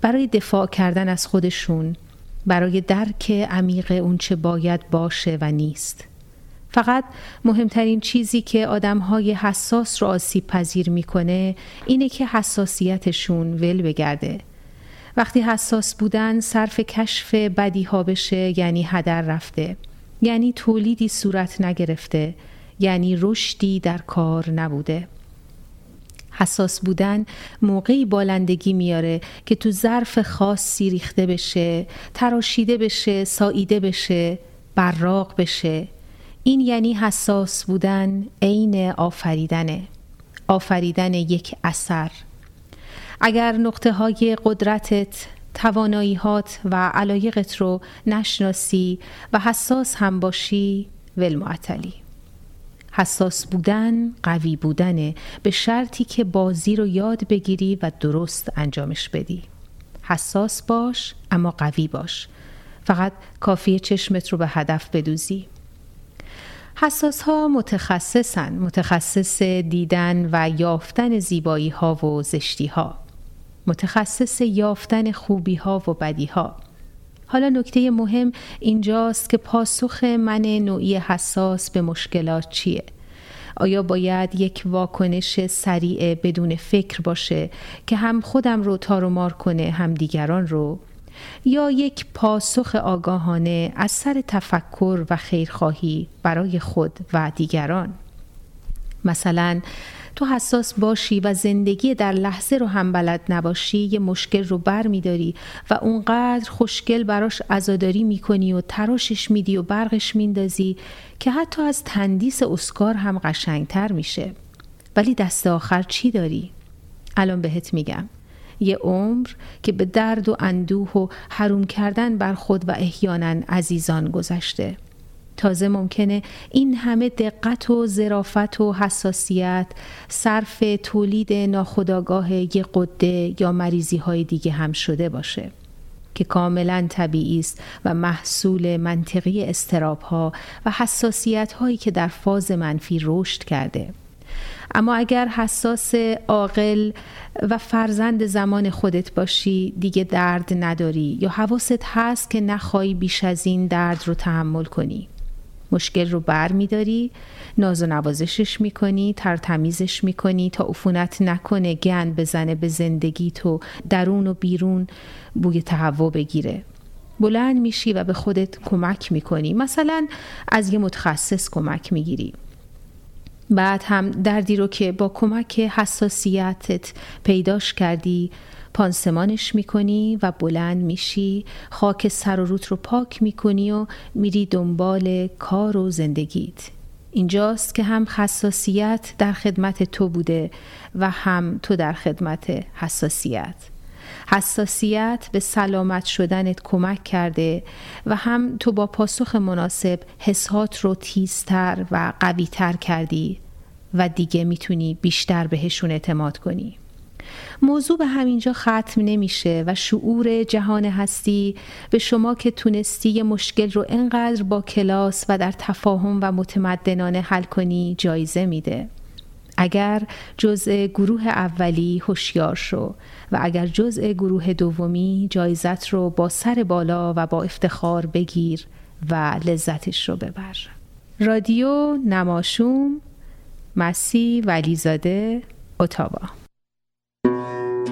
برای دفاع کردن از خودشون برای درک عمیق اونچه باید باشه و نیست. فقط مهمترین چیزی که آدم های حساس رو آسیب پذیر می‌کنه اینه که حساسیتشون ول بگرده. وقتی حساس بودن صرف کشف بدی ها بشه یعنی هدر رفته. یعنی تولیدی صورت نگرفته یعنی رشدی در کار نبوده. حساس بودن موقعی بالندگی میاره که تو ظرف خاصی ریخته بشه تراشیده بشه ساییده بشه براق بشه. این یعنی حساس بودن عین آفریدنه. آفریدن یک اثر. اگر نقطه های قدرتت تواناییهات و علایقت رو نشناسی و حساس هم باشی ولمعتلی حساس بودن قوی بودنه. به شرطی که بازی رو یاد بگیری و درست انجامش بدی. حساس باش اما قوی باش. فقط کافی چشمت رو به هدف بدوزی. حساس ها متخصصن. متخصص دیدن و یافتن زیبایی ها و زشتی ها متخصص یافتن خوبی ها و بدی ها حالا نکته مهم اینجاست که پاسخ من نوعی حساس به مشکلات چیه؟ آیا باید یک واکنش سریع بدون فکر باشه که هم خودم رو تار مار کنه هم دیگران رو؟ یا یک پاسخ آگاهانه از سر تفکر و خیرخواهی برای خود و دیگران؟ مثلا تو حساس باشی و زندگی در لحظه رو هم بلد نباشی یه مشکل رو بر میداری و اونقدر خوشگل براش ازاداری می‌کنی و تراشش میدی و برقش میندازی که حتی از تندیس اسکار هم قشنگتر میشه. ولی دست آخر چی داری؟ الان بهت میگم. یه عمر که به درد و اندوه و حروم کردن بر خود و احیانا عزیزان گذشته. تازه ممکنه این همه دقت و ظرافت و حساسیت صرف تولید ناخودآگاه یک قده یا مریضی های دیگه هم شده باشه که کاملا طبیعی است و محصول منطقی استراب ها و حساسیت هایی که در فاز منفی رشد کرده. اما اگر حساس عاقل و فرزند زمان خودت باشی دیگه درد نداری یا حواست هست که نخواهی بیش از این درد رو تحمل کنی. مشکل رو بر میداری ناز و نوازشش می‌کنی تر تمیزش می‌کنی تا عفونت نکنه گن بزنه به زندگی تو درون و بیرون بوی تهوع بگیره. بلند میشی و به خودت کمک می‌کنی. مثلا از یه متخصص کمک می‌گیری. بعد هم دردی رو که با کمک حساسیتت پیداش کردی پانسمانش می‌کنی و بلند میشی خاک سر و روت رو پاک می‌کنی و میری دنبال کار و زندگیت. اینجاست که هم حساسیت در خدمت تو بوده و هم تو در خدمت حساسیت. حساسیت به سلامت شدنت کمک کرده و هم تو با پاسخ مناسب حسات رو تیزتر و قویتر کردی و دیگه می‌تونی بیشتر بهشون اعتماد کنی. موضوع به همینجا ختم نمیشه و شعور جهان هستی به شما که تونستی یه مشکل رو انقدر با کلاس و در تفاهم و متمدنانه حل کنی جایزه میده. اگر جزء گروه اولی هوشیار شو و اگر جزء گروه دومی جایزت رو با سر بالا و با افتخار بگیر و لذتش رو ببر. رادیو نماشوم مسی ولیزاده اتاوا.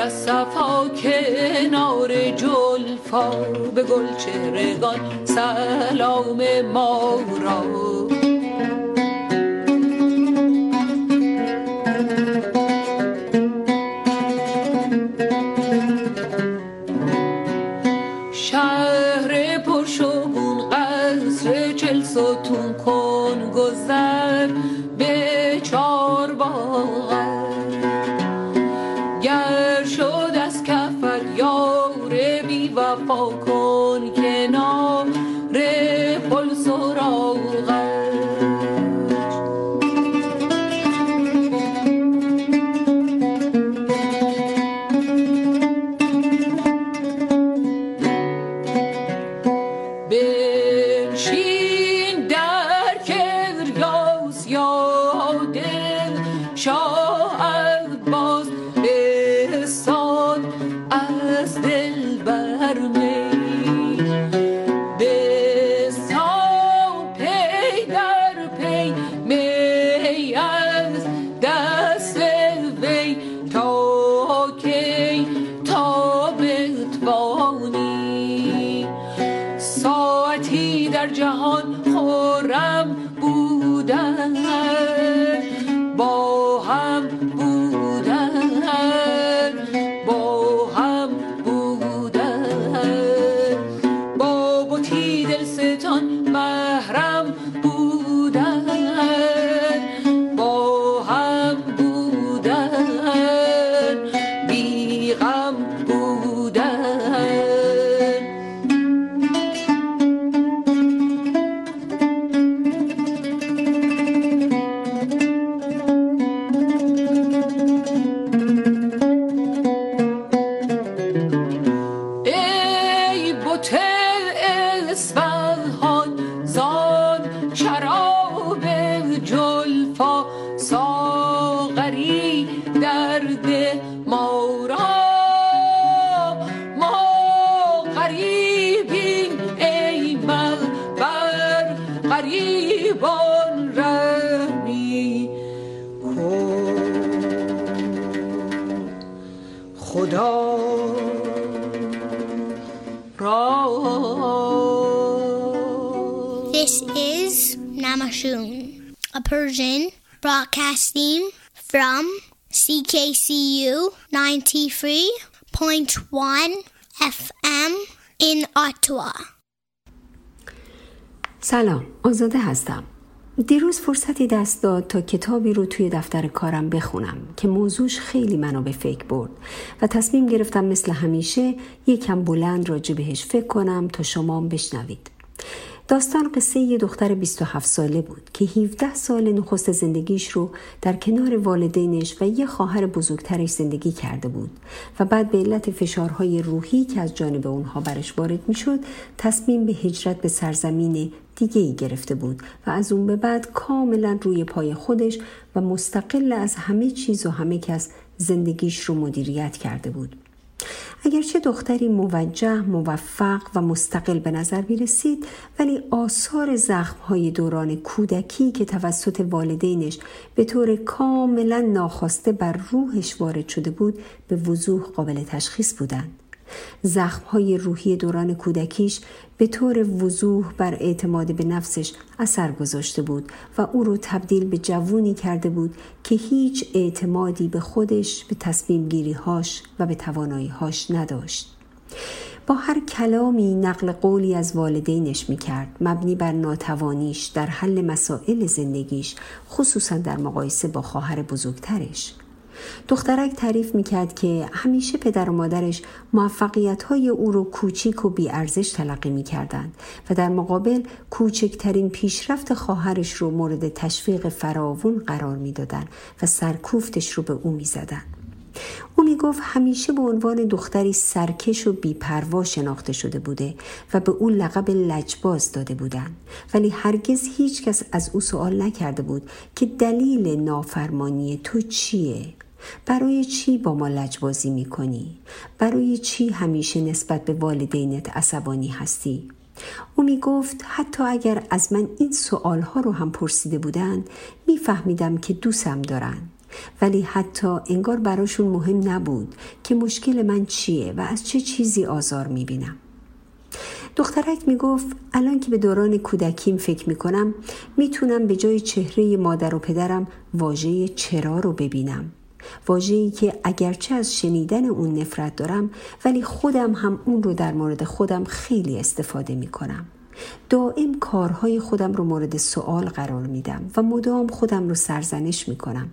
از صفا کنار جلفا به گل چهرگان سلام ما را. در جهان CKCU 93.1 FM in Ottawa. سلام آزاده هستم دیروز فرصتی دست داد تا کتابی رو توی دفتر کارم بخونم که موضوعش خیلی منو به فکر برد و تصمیم گرفتم مثل همیشه یکم بلند راجع بهش فکر کنم تا شما بشنوید داستان قصه یه دختر 27 ساله بود که 17 سال نخست زندگیش رو در کنار والدینش و یه خواهر بزرگترش زندگی کرده بود و بعد به علت فشارهای روحی که از جانب اونها برش وارد می‌شد تصمیم به هجرت به سرزمین دیگه ای گرفته بود و از اون به بعد کاملا روی پای خودش و مستقل از همه چیز و همه کس زندگیش رو مدیریت کرده بود. اگرچه دختری موجه، موفق و مستقل به نظر می رسید ولی آثار زخمهای دوران کودکی که توسط والدینش به طور کاملا ناخواسته بر روحش وارد شده بود به وضوح قابل تشخیص بودند. زخمهای روحی دوران کودکیش به طور وضوح بر اعتماد به نفسش اثر گذاشته بود و او رو تبدیل به جوونی کرده بود که هیچ اعتمادی به خودش به تصمیم گیریهاش و به تواناییهاش نداشت. با هر کلامی نقل قولی از والدینش می کرد مبنی بر ناتوانیش در حل مسائل زندگیش خصوصا در مقایسه با خواهر بزرگترش. دخترک تعریف می‌کرد که همیشه پدر و مادرش موفقیت های او رو کوچیک و بیارزش تلقی می‌کردند و در مقابل کوچکترین پیشرفت خواهرش رو مورد تشویق فراوون قرار می‌دادند و سرکوفتش رو به او می‌زدند. او می گفت همیشه به عنوان دختری سرکش و بیپروا شناخته شده بوده و به او لقب لجباز داده بودند ولی هرگز هیچ کس از او سوال نکرده بود که دلیل نافرمانی تو چیه برای چی با ما لجبازی می کنی؟ برای چی همیشه نسبت به والدینت عصبانی هستی؟ او می گفت حتی اگر از من این سوال ها رو هم پرسیده بودند میفهمیدم که دوستم دارن ولی حتی انگار براشون مهم نبود که مشکل من چیه و از چه چیزی آزار می بینم. دخترک می گفت الان که به دوران کودکیم فکر می کنم می‌تونم به جای چهره مادر و پدرم واژه چرا رو ببینم واجهی که اگرچه از شنیدن اون نفرت دارم ولی خودم هم اون رو در مورد خودم خیلی استفاده می کنم. دائم کارهای خودم رو مورد سوال قرار میدم و مدام خودم رو سرزنش می کنم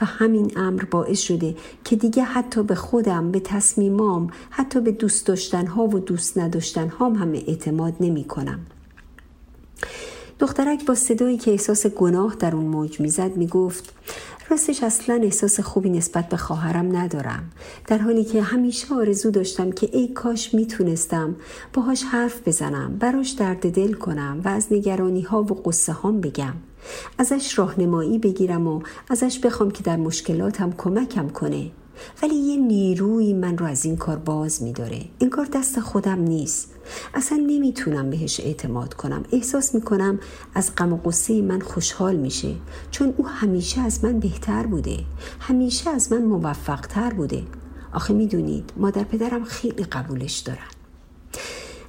و همین امر باعث شده که دیگه حتی به خودم به تصمیمام حتی به دوست داشتن ها و دوست نداشتن هام هم اعتماد نمی کنم. دخترک با صدایی که احساس گناه در اون موج می‌زد می‌گفت راستش اصلا احساس خوبی نسبت به خواهرم ندارم. در حالی که همیشه آرزو داشتم که ای کاش می‌تونستم باهاش حرف بزنم براش درد دل کنم و از نگرانی ها و قصه هام بگم. ازش راهنمایی بگیرم و ازش بخوام که در مشکلاتم کمکم کنه. ولی یه نیروی من رو از این کار باز میداره. کار دست خودم نیست. اصلا نمی‌تونم بهش اعتماد کنم. احساس می‌کنم از غم و قصه من خوشحال میشه. چون او همیشه از من بهتر بوده. همیشه از من موفقتر بوده. آخه می‌دونید مادر پدرم خیلی قبولش دارن.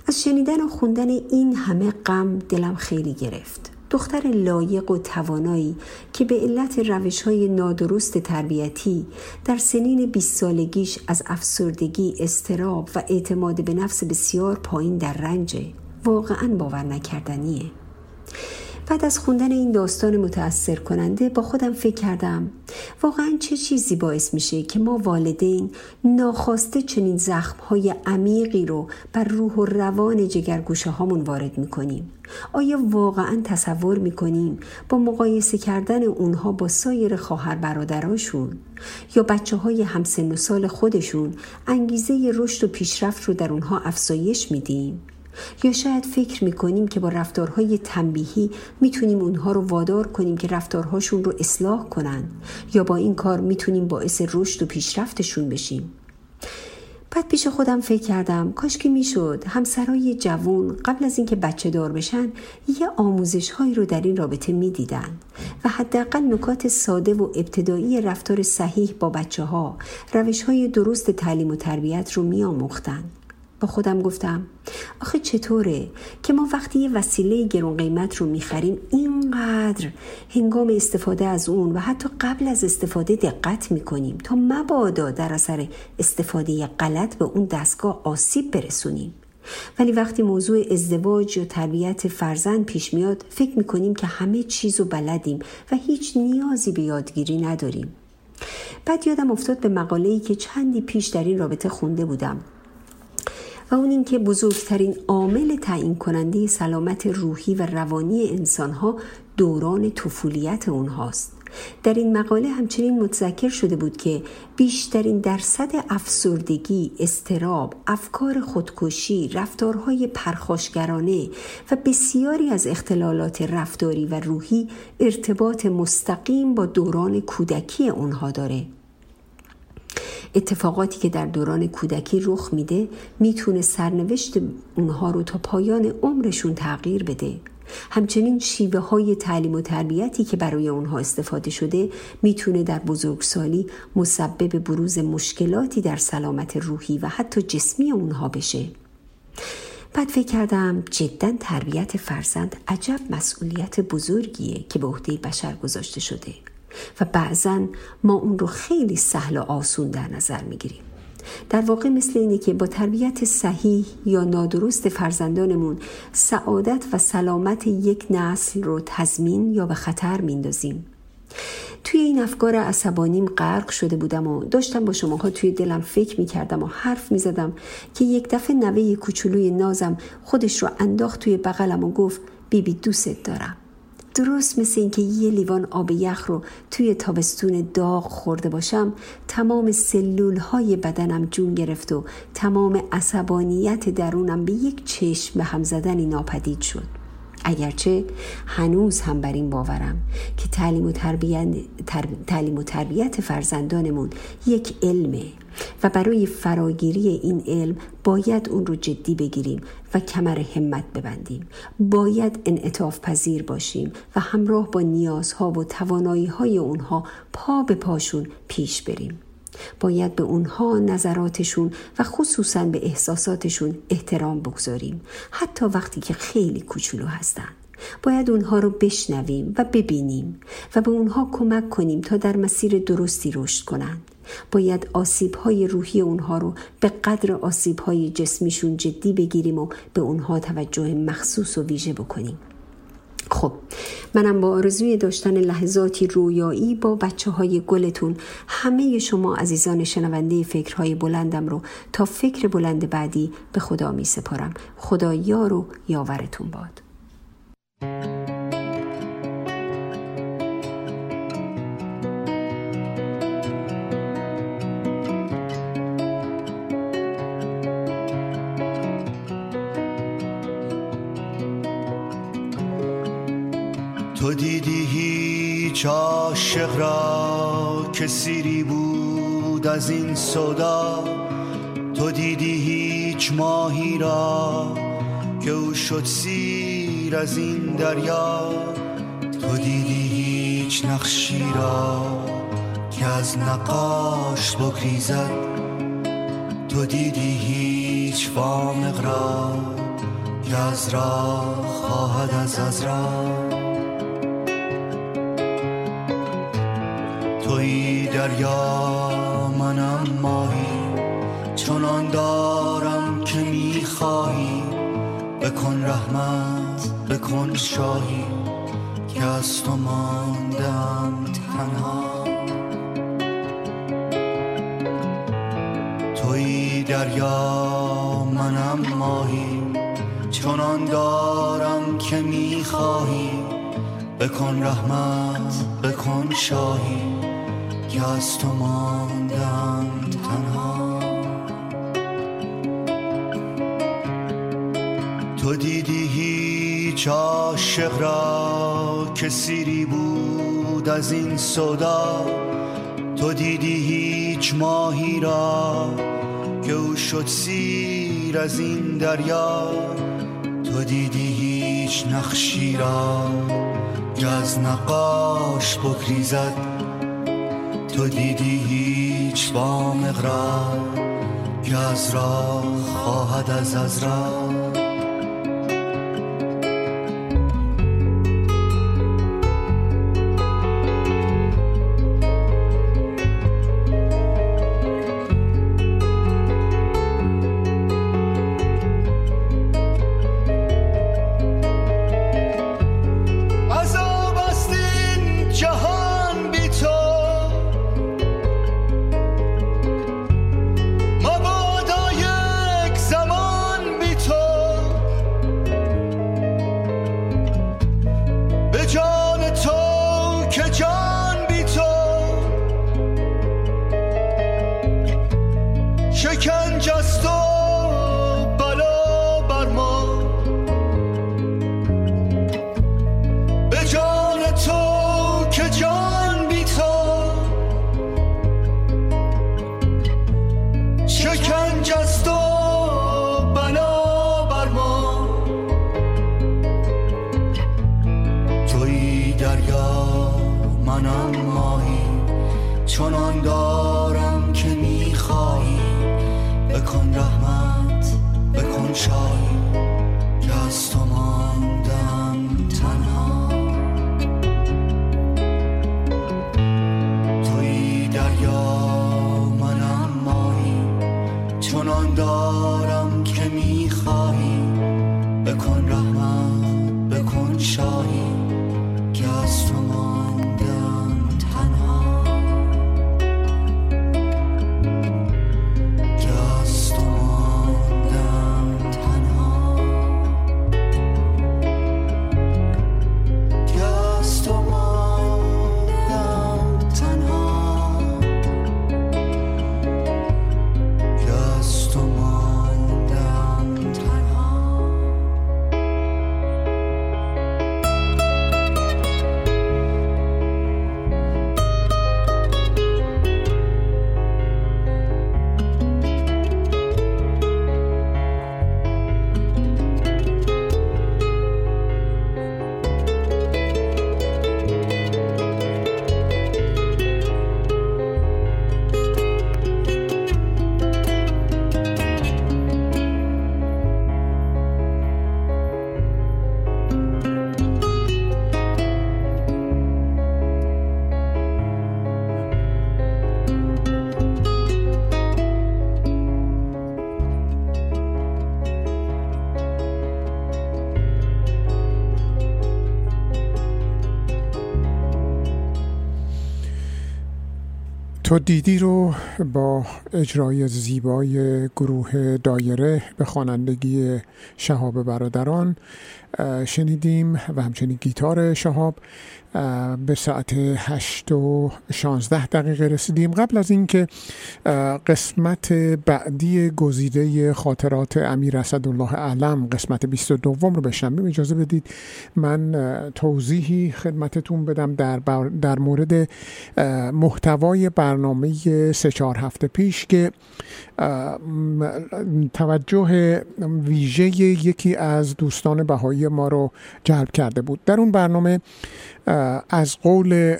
از شنیدن و خوندن این همه غم دلم خیلی گرفت. دختر لایق و توانایی که به علت روش های نادرست تربیتی در سنین 20 سالگیش از افسردگی، استراب و اعتماد به نفس بسیار پایین در رنجه واقعا باور نکردنیه بعد از خوندن این داستان متأثر کننده با خودم فکر کردم واقعا چه چیزی باعث میشه که ما والدین ناخواسته چنین زخمهای عمیقی رو بر روح و روان جگرگوشه هامون وارد می‌کنیم؟ آیا واقعا تصور می‌کنیم با مقایسه کردن اونها با سایر خواهر برادراشون یا بچه های همسن و سال خودشون انگیزه رشد و پیشرفت رو در اونها افزایش میدیم؟ یا شاید فکر می‌کنیم که با رفتارهای تنبیهی می‌تونیم اونها رو وادار کنیم که رفتارهاشون رو اصلاح کنن یا با این کار می‌تونیم باعث رشد و پیشرفتشون بشیم. بعد پیش خودم فکر کردم کاش که می‌شد همسرای جوون قبل از اینکه بچه دار بشن یه آموزش هایی رو در این رابطه می‌دیدن و حداقل نکات ساده و ابتدایی رفتار صحیح با بچه ها روش های درست تعلیم و تربیت رو میآموختن. با خودم گفتم آخه چطوره که ما وقتی یه وسیله گرون قیمت رو می‌خریم اینقدر هنگام استفاده از اون و حتی قبل از استفاده دقت می‌کنیم تا مبادا در اثر استفاده غلط به اون دستگاه آسیب برسونیم. ولی وقتی موضوع ازدواج یا تربیت فرزند پیش میاد فکر می‌کنیم که همه چیز رو بلدیم و هیچ نیازی به یادگیری نداریم. بعد یادم افتاد به مقاله‌ای که چندی پیش در این رابطه خونده بودم. و اون اینکه بزرگترین عامل تعیین کننده سلامت روحی و روانی انسانها دوران طفولیت اونهاست در این مقاله همچنین متذکر شده بود که بیشترین درصد افسردگی، استراب، افکار خودکشی، رفتارهای پرخاشگرانه و بسیاری از اختلالات رفتاری و روحی ارتباط مستقیم با دوران کودکی اونها داره. اتفاقاتی که در دوران کودکی رخ میده می‌تونه سرنوشت اونها رو تا پایان عمرشون تغییر بده. همچنین شیوه های تعلیم و تربیتی که برای اونها استفاده شده می‌تونه در بزرگسالی مسبب بروز مشکلاتی در سلامت روحی و حتی جسمی اونها بشه. بعد فکر کردم جدا تربیت فرزند عجب مسئولیت بزرگیه که به عهده بشر گذاشته شده. و بعضا ما اون رو خیلی سهل و آسون در نظر می‌گیریم. در واقع مثل اینه که با تربیت صحیح یا نادرست فرزندانمون سعادت و سلامت یک نسل رو تضمین یا به خطر میندازیم توی این افکار عصبانیم غرق شده بودم و داشتم با شماها توی دلم فکر می‌کردم و حرف می‌زدم که یک دفعه نوه کوچولوی نازم خودش رو انداخت توی بغلم و گفت بیبی دوست دارم. درست مثل اینکه یه لیوان آب یخ رو توی تابستون داغ خورده باشم تمام سلول های بدنم جون گرفت و تمام عصبانیت درونم به یک چشم به هم زدنی ناپدید شد. اگرچه هنوز هم بر این باورم که تعلیم و تربیت, تعلیم و تربیت فرزندانمون یک علمه و برای فراگیری این علم باید اون رو جدی بگیریم و کمر همت ببندیم. باید انعطاف پذیر باشیم و همراه با نیازها و توانایی های اونها پا به پاشون پیش بریم. باید به اونها نظراتشون و خصوصا به احساساتشون احترام بگذاریم حتی وقتی که خیلی کوچولو هستن. باید اونها رو بشنویم و ببینیم و به اونها کمک کنیم تا در مسیر درستی رشد کنند. باید آسیب های روحی اونها رو به قدر آسیب های جسمیشون جدی بگیریم و به اونها توجه مخصوص و ویژه بکنیم. خب منم با آرزوی داشتن لحظاتی رویایی با بچه های گلتون همه شما عزیزان شنونده فکرهای بلندم رو تا فکر بلند بعدی به خدا می سپارم خدا یار و یاورتون باد. عاشق را که سیری بود از این صدا تو دیدی هیچ ماهی را که او شد سیر از این دریا. تو دیدی هیچ نقشی را که از نقاش بگریزد. تو دیدی هیچ وامق را که از راه خواهد از از راه توی دریا منم ماهی چنان دارم که می‌خواهی. بکن رحمت بکن شاهی. که از تو ماندم تنها. توی دریا منم ماهی چنان دارم که می‌خواهی. بکن رحمت بکن شاهی. که از تو ماندم تنها. تو دیدی هیچ عاشق را که سیری بود از این صدا. تو دیدی هیچ ماهی را که او شد سیر از این دریا. تو دیدی هیچ نقشی را که از نقاش بگریزد. تو دیدی هیچ بامق را راه خواهد از از تو دیدی رو با اجرای زیبای گروه دایره به خوانندگی شهاب برادران شنیدیم و همچنین گیتار شهاب. به ساعت هشت و شانزده دقیقه رسیدیم. قبل از اینکه قسمت بعدی گزیده خاطرات امیر اسدالله علم قسمت 22 رو بشنویم اجازه بدید من توضیحی خدمتتون بدم در, در مورد محتوای برنامه سه چهار هفته پیش که توجه ویژه یکی از دوستان بهایی ما رو جلب کرده بود. در اون برنامه از قول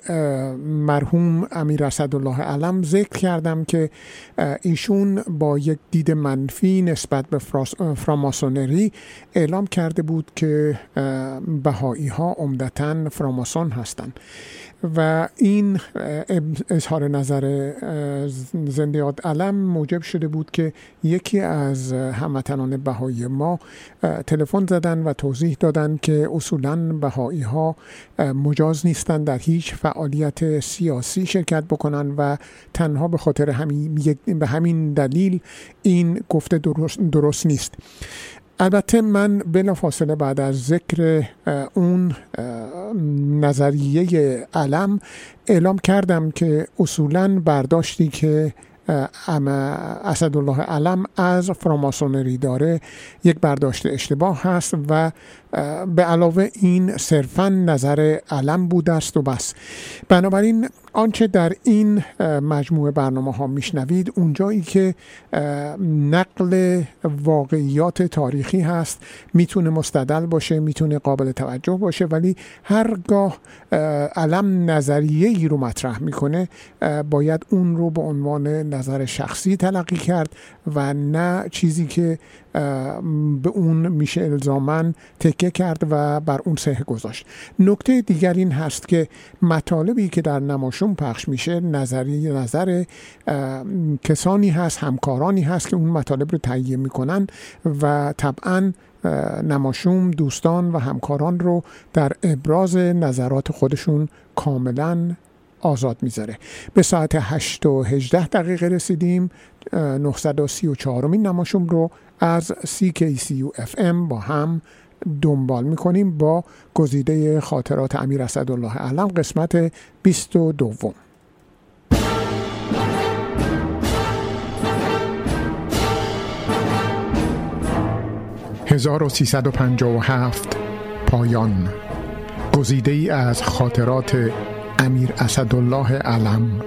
مرحوم امیر اسدالله علم ذکر کردم که ایشون با یک دید منفی نسبت به فراماسونری اعلام کرده بود که بهایی ها عمدتا فراماسون هستند. و این اظهار نظر یاد علم موجب شده بود که یکی از هموطنان بهایی ما تلفن زدن و توضیح دادن که اصولا بهایی ها مجاز نیستند در هیچ فعالیت سیاسی شرکت بکنن و تنها به خاطر همین به همین دلیل این گفته درست, درست نیست. البته من بلافاصله بعد از ذکر اون نظریه علم اعلام کردم که اصولا برداشتی که اسدالله علم از فراماسونری داره یک برداشت اشتباه هست و به علاوه این صرفا نظر علم بوده است و بس. بنابراین آنچه در این مجموعه برنامه ها میشنوید اونجایی که نقل واقعیات تاریخی هست می‌تونه مستدل باشه می‌تونه قابل توجه باشه ولی هرگاه علم نظریه ای رو مطرح می‌کنه باید اون رو به عنوان نظر شخصی تلقی کرد و نه چیزی که به اون میشه الزامن تکه کرد و بر اون سه گذاشت. نکته دیگر این هست که مطالبی که در نماشون پخش میشه نظری نظر کسانی هست همکارانی هست که اون مطالب رو تهیه می‌کنن و طبعا نماشوم دوستان و همکاران رو در ابراز نظرات خودشون کاملا آزاد می‌ذاره. به ساعت 8 و 18 دقیقه رسیدیم. 934 مین نماشوم رو از CKCU FM با هم دنبال می‌کنیم با گزیده خاطرات امیر اسدالله علم قسمت 22 1357 پایان. گزیده ای از خاطرات امیر اسدالله علم.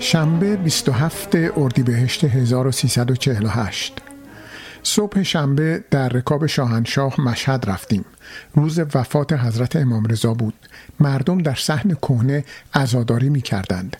شنبه 27 اردیبهشت 1348 صبح شنبه در رکاب شاهنشاه مشهد رفتیم. روز وفات حضرت امام رضا بود. مردم در صحن کهنه عزاداری می کردند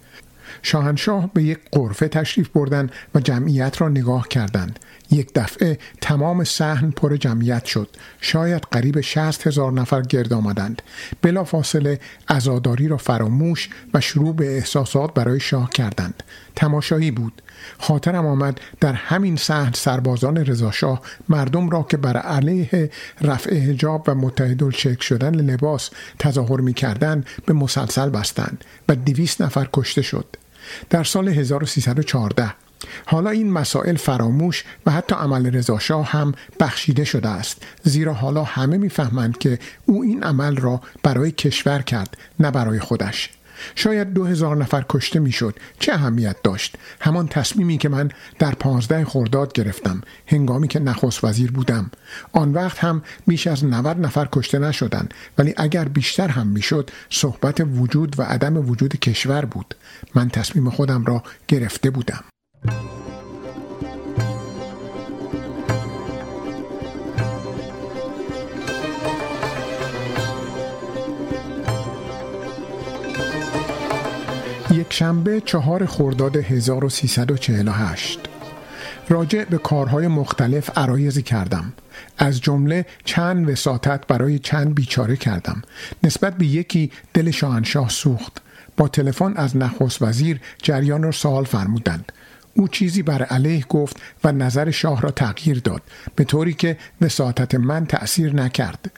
شاهنشاه به یک قرفه تشریف بردن و جمعیت را نگاه کردند. یک دفعه تمام صحن پر جمعیت شد. شاید قریب شست هزار نفر گرد آمدند. بلا فاصله ازاداری را فراموش و شروع به احساسات برای شاه کردند. تماشایی بود. خاطرم آمد در همین صحن سربازان رضاشاه مردم را که بر علیه رفع حجاب و متحد چک شدن لباس تظاهر می کردن به مسلسل بستند و دویست نفر کشته شد. در سال 1314 حالا این مسائل فراموش و حتی عمل رضاشاه هم بخشیده شده است. زیرا حالا همه می‌فهمند که او این عمل را برای کشور کرد نه برای خودش. شاید دو هزار نفر کشته می‌شد چه اهمیت داشت؟ همان تصمیمی که من در پانزده خرداد گرفتم هنگامی که نخست وزیر بودم. آن وقت هم بیش از 90 نفر کشته نشدند ولی اگر بیشتر هم می‌شد صحبت وجود و عدم وجود کشور بود. من تصمیم خودم را گرفته بودم. یک شنبه چهار خرداد 1348 راجع به کارهای مختلف عرایزی کردم. از جمله چند وساطت برای چند بیچاره کردم. نسبت به یکی دل شاهنشاه سوخت. با تلفن از نخست وزیر جریان را سوال فرمودند. او چیزی بر علیه گفت و نظر شاه را تغییر داد به طوری که وساطت من تأثیر نکرد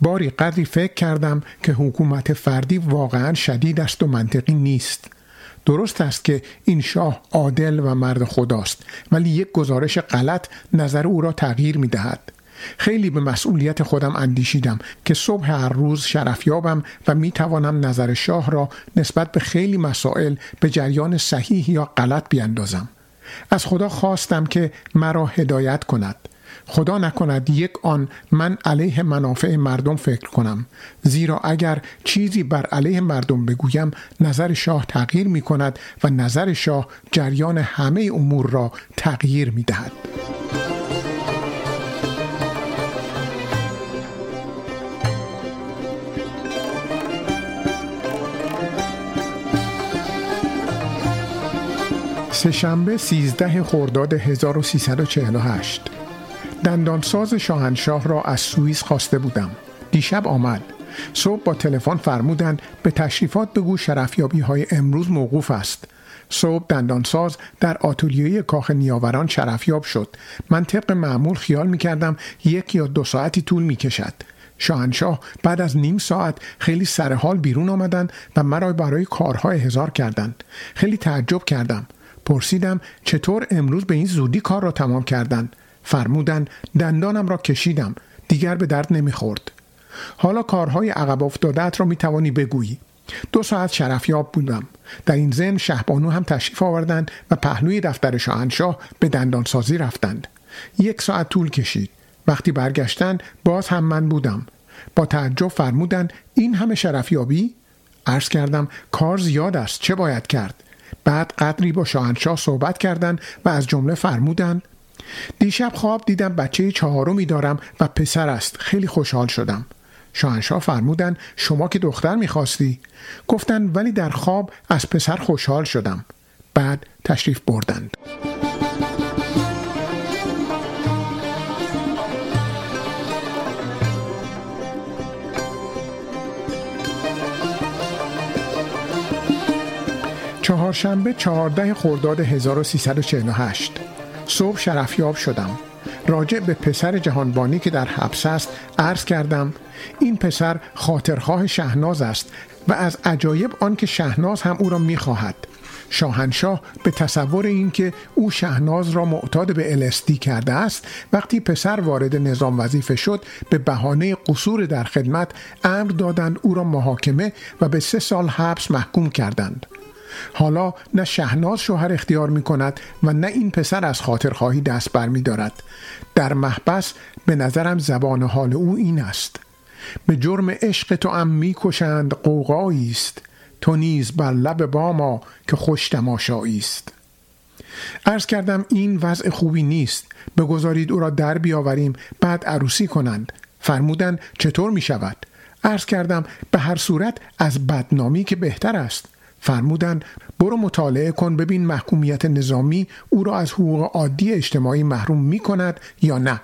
باری قدری فکر کردم که حکومت فردی واقعا شدید است و منطقی نیست درست است که این شاه عادل و مرد خداست ولی یک گزارش غلط نظر او را تغییر می دهد. خیلی به مسئولیت خودم اندیشیدم که صبح هر روز شرفیابم و می توانم نظر شاه را نسبت به خیلی مسائل به جریان صحیح یا غلط بیاندازم. از خدا خواستم که مرا هدایت کند خدا نکند یک آن من علیه منافع مردم فکر کنم زیرا اگر چیزی بر علیه مردم بگویم نظر شاه تغییر می کند و نظر شاه جریان همه امور را تغییر می دهد. سهشنبه 13 خرداد 1348 دندانساز شاهنشاه را از سوئیس خواسته بودم. دیشب آمد. صبح با تلفن فرمودند به تشریفات بگو شرفیابی های امروز موقوف است. صبح دندانساز در آتولیه کاخ نیاوران شرفیاب شد. من طبق معمول خیال می کردم یک یا دو ساعتی طول می کشد شاهنشاه بعد از نیم ساعت خیلی سرحال بیرون آمدند و مرا برای کارهای هزار کردند. خیلی تعجب کردم. پرسیدم چطور امروز به این زودی کار را تمام کردند. فرمودند دندانم را کشیدم دیگر به درد نمی‌خورد. حالا کارهای عقب افتادت را می توانی بگویی. دو ساعت شرفیاب بودم. در این زن شهبانو هم تشریف آوردند و پهلوی دفتر شاهنشاه به دندانسازی رفتند. یک ساعت طول کشید. وقتی برگشتند باز هم من بودم. با تعجب فرمودند این همه شرفیابی؟ عرض کردم کار زیاد است چه باید کرد؟ بعد قدری با شاهنشاه صحبت کردند و از جمله فرمودند دیشب خواب دیدم بچه چهارمی دارم و پسر است خیلی خوشحال شدم. شاهنشاه فرمودن شما که دختر می‌خواستی؟ گفتند ولی در خواب از پسر خوشحال شدم. بعد تشریف بردند. چهارشنبه چهارده خرداد 1348 صبح شرفیاب شدم. راجع به پسر جهانبانی که در حبس است عرض کردم این پسر خاطرخواه شهناز است و از عجایب آن که شهناز هم او را می‌خواهد. شاهنشاه به تصور اینکه او شهناز را معتاد به الستی کرده است وقتی پسر وارد نظام وظیفه شد به بهانه قصور در خدمت امر دادند او را محاکمه و به سه سال حبس محکوم کردند. حالا نه شهناز شوهر اختیار می کند و نه این پسر از خاطرخواهی دست بر می دارد. در محبس به نظرم زبان حال او این است. به جرم عشق تو ام می کشند است. تو نیز بر لب باما که خوش تماشایی است. عرض کردم این وضع خوبی نیست. بگذارید او را در بیاوریم بعد عروسی کنند. فرمودند چطور می شود عرض کردم به هر صورت از بدنامی که بهتر است. فرمودند برو مطالعه کن ببین محکومیت نظامی او را از حقوق عادی اجتماعی محروم می کند یا نه.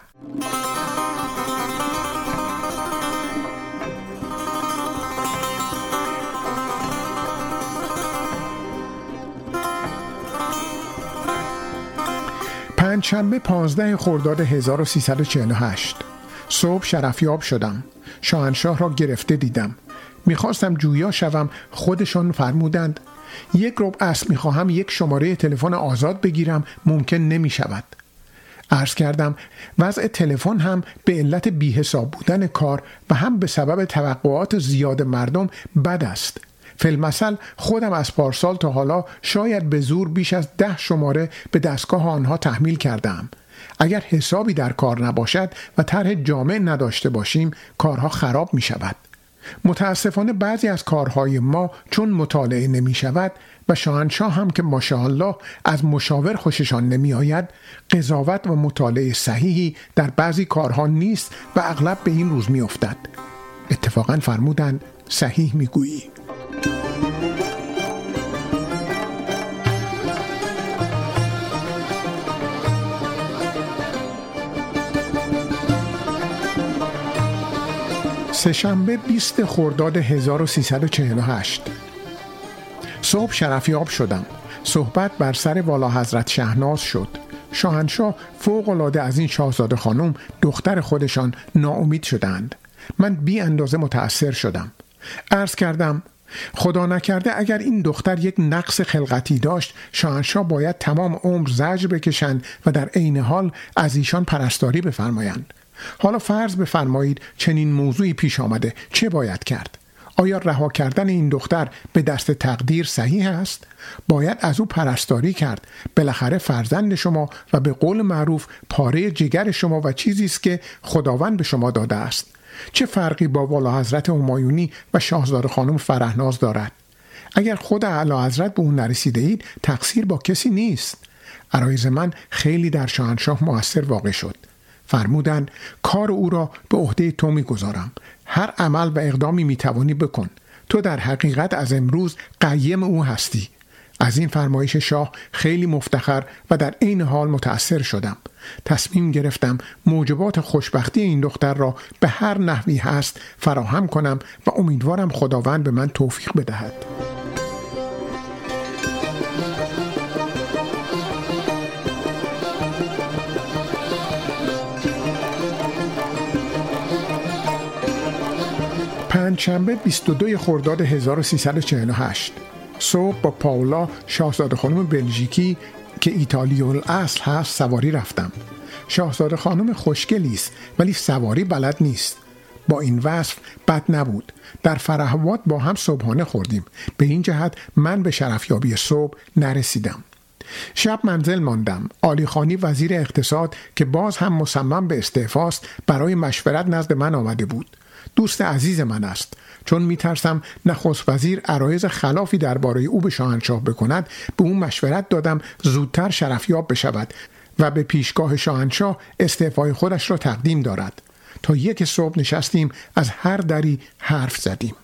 پنجشنبه 15 خرداد 1348 صبح شرفیاب شدم. شاهنشاه را گرفته دیدم. می‌خواستم جویا شوم خودشان فرمودند. یک رب است می‌خواهم یک شماره تلفن آزاد بگیرم ممکن نمی شود عرض کردم وضع تلفن هم به علت بیحساب بودن کار و هم به سبب توقعات زیاد مردم بد است. فیلمسل خودم از پارسال تا حالا شاید به زور بیش از ده شماره به دستگاه آنها تحمیل کردم اگر حسابی در کار نباشد و طرح جامع نداشته باشیم کارها خراب می شود متاسفانه بعضی از کارهای ما چون مطالعه نمی شود و شاهنشاه هم که ماشاءالله از مشاور خوششان نمی آید قضاوت و مطالعه صحیحی در بعضی کارها نیست و اغلب به این روز می افتد. اتفاقا فرمودند صحیح می گویی. سهشنبه 20 خرداد 1348 صبح شرفیاب شدم. صحبت بر سر والا حضرت شهناز شد. شاهنشاه فوق العاده از این شاهزاده خانم دختر خودشان ناامید شدند. من بی اندازه متأثر شدم. عرض کردم خدا نکرده اگر این دختر یک نقص خلقتی داشت شاهنشاه باید تمام عمر زجر بکشند و در عین حال از ایشان پرستاری بفرمایند. حالا فرض بفرمایید چنین موضوعی پیش آمده چه باید کرد؟ آیا رها کردن این دختر به دست تقدیر صحیح است؟ باید از او پرستاری کرد. بالاخره فرزند شما و به قول معروف پاره جگر شما و چیزی است که خداوند به شما داده است. چه فرقی با والا حضرت همایونی و شاهزاده خانم فرهناز دارد؟ اگر خود اعلی حضرت به اون نرسیده اید تقصیر با کسی نیست. عرایز من خیلی در شاهنشاه موثر واقع شد. فرمودند کار او را به عهده تو می‌گذارم. هر عمل و اقدامی می‌توانی بکن. تو در حقیقت از امروز قیم او هستی. از این فرمایش شاه خیلی مفتخر و در عین حال متأثر شدم. تصمیم گرفتم موجبات خوشبختی این دختر را به هر نحوی هست فراهم کنم و امیدوارم خداوند به من توفیق بدهد. پنجشنبه 22 خرداد 1348 صبح با پاولا شاهزاده خانم بلژیکی که ایتالیول اصل هست سواری رفتم. شاهزاده خانم خوشگلی است ولی سواری بلد نیست. با این وصف بد نبود. در فرهوات با هم صبحانه خوردیم. به این جهت من به شرفیابی صبح نرسیدم. شب منزل ماندم. آلی خانی وزیر اقتصاد که باز هم مصمم به استعفاست برای مشورت نزد من آمده بود. دوست عزیز من است. چون میترسم نخست وزیر عرایز خلافی درباره او به شاهنشاه بکند به او مشورت دادم زودتر شرفیاب بشود و به پیشگاه شاهنشاه استعفای خودش را تقدیم دارد. تا یک صبح نشستیم از هر دری حرف زدیم.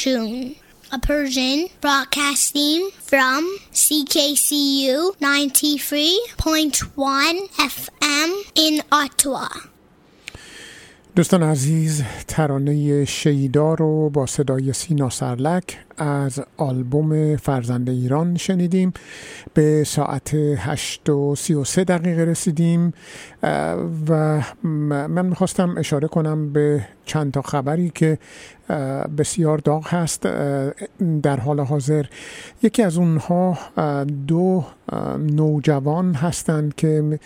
Namashun, a Persian broadcasting from CKCU 93.1 FM in Ottawa. دوستان عزیز ترانه شیدا رو با صدای سینا سرلک از آلبوم فرزند ایران شنیدیم. به ساعت 8 و 33 دقیقه رسیدیم و من می‌خواستم اشاره کنم به چند تا خبری که بسیار داغ هست در حال حاضر. یکی از اونها دو نوجوان هستند که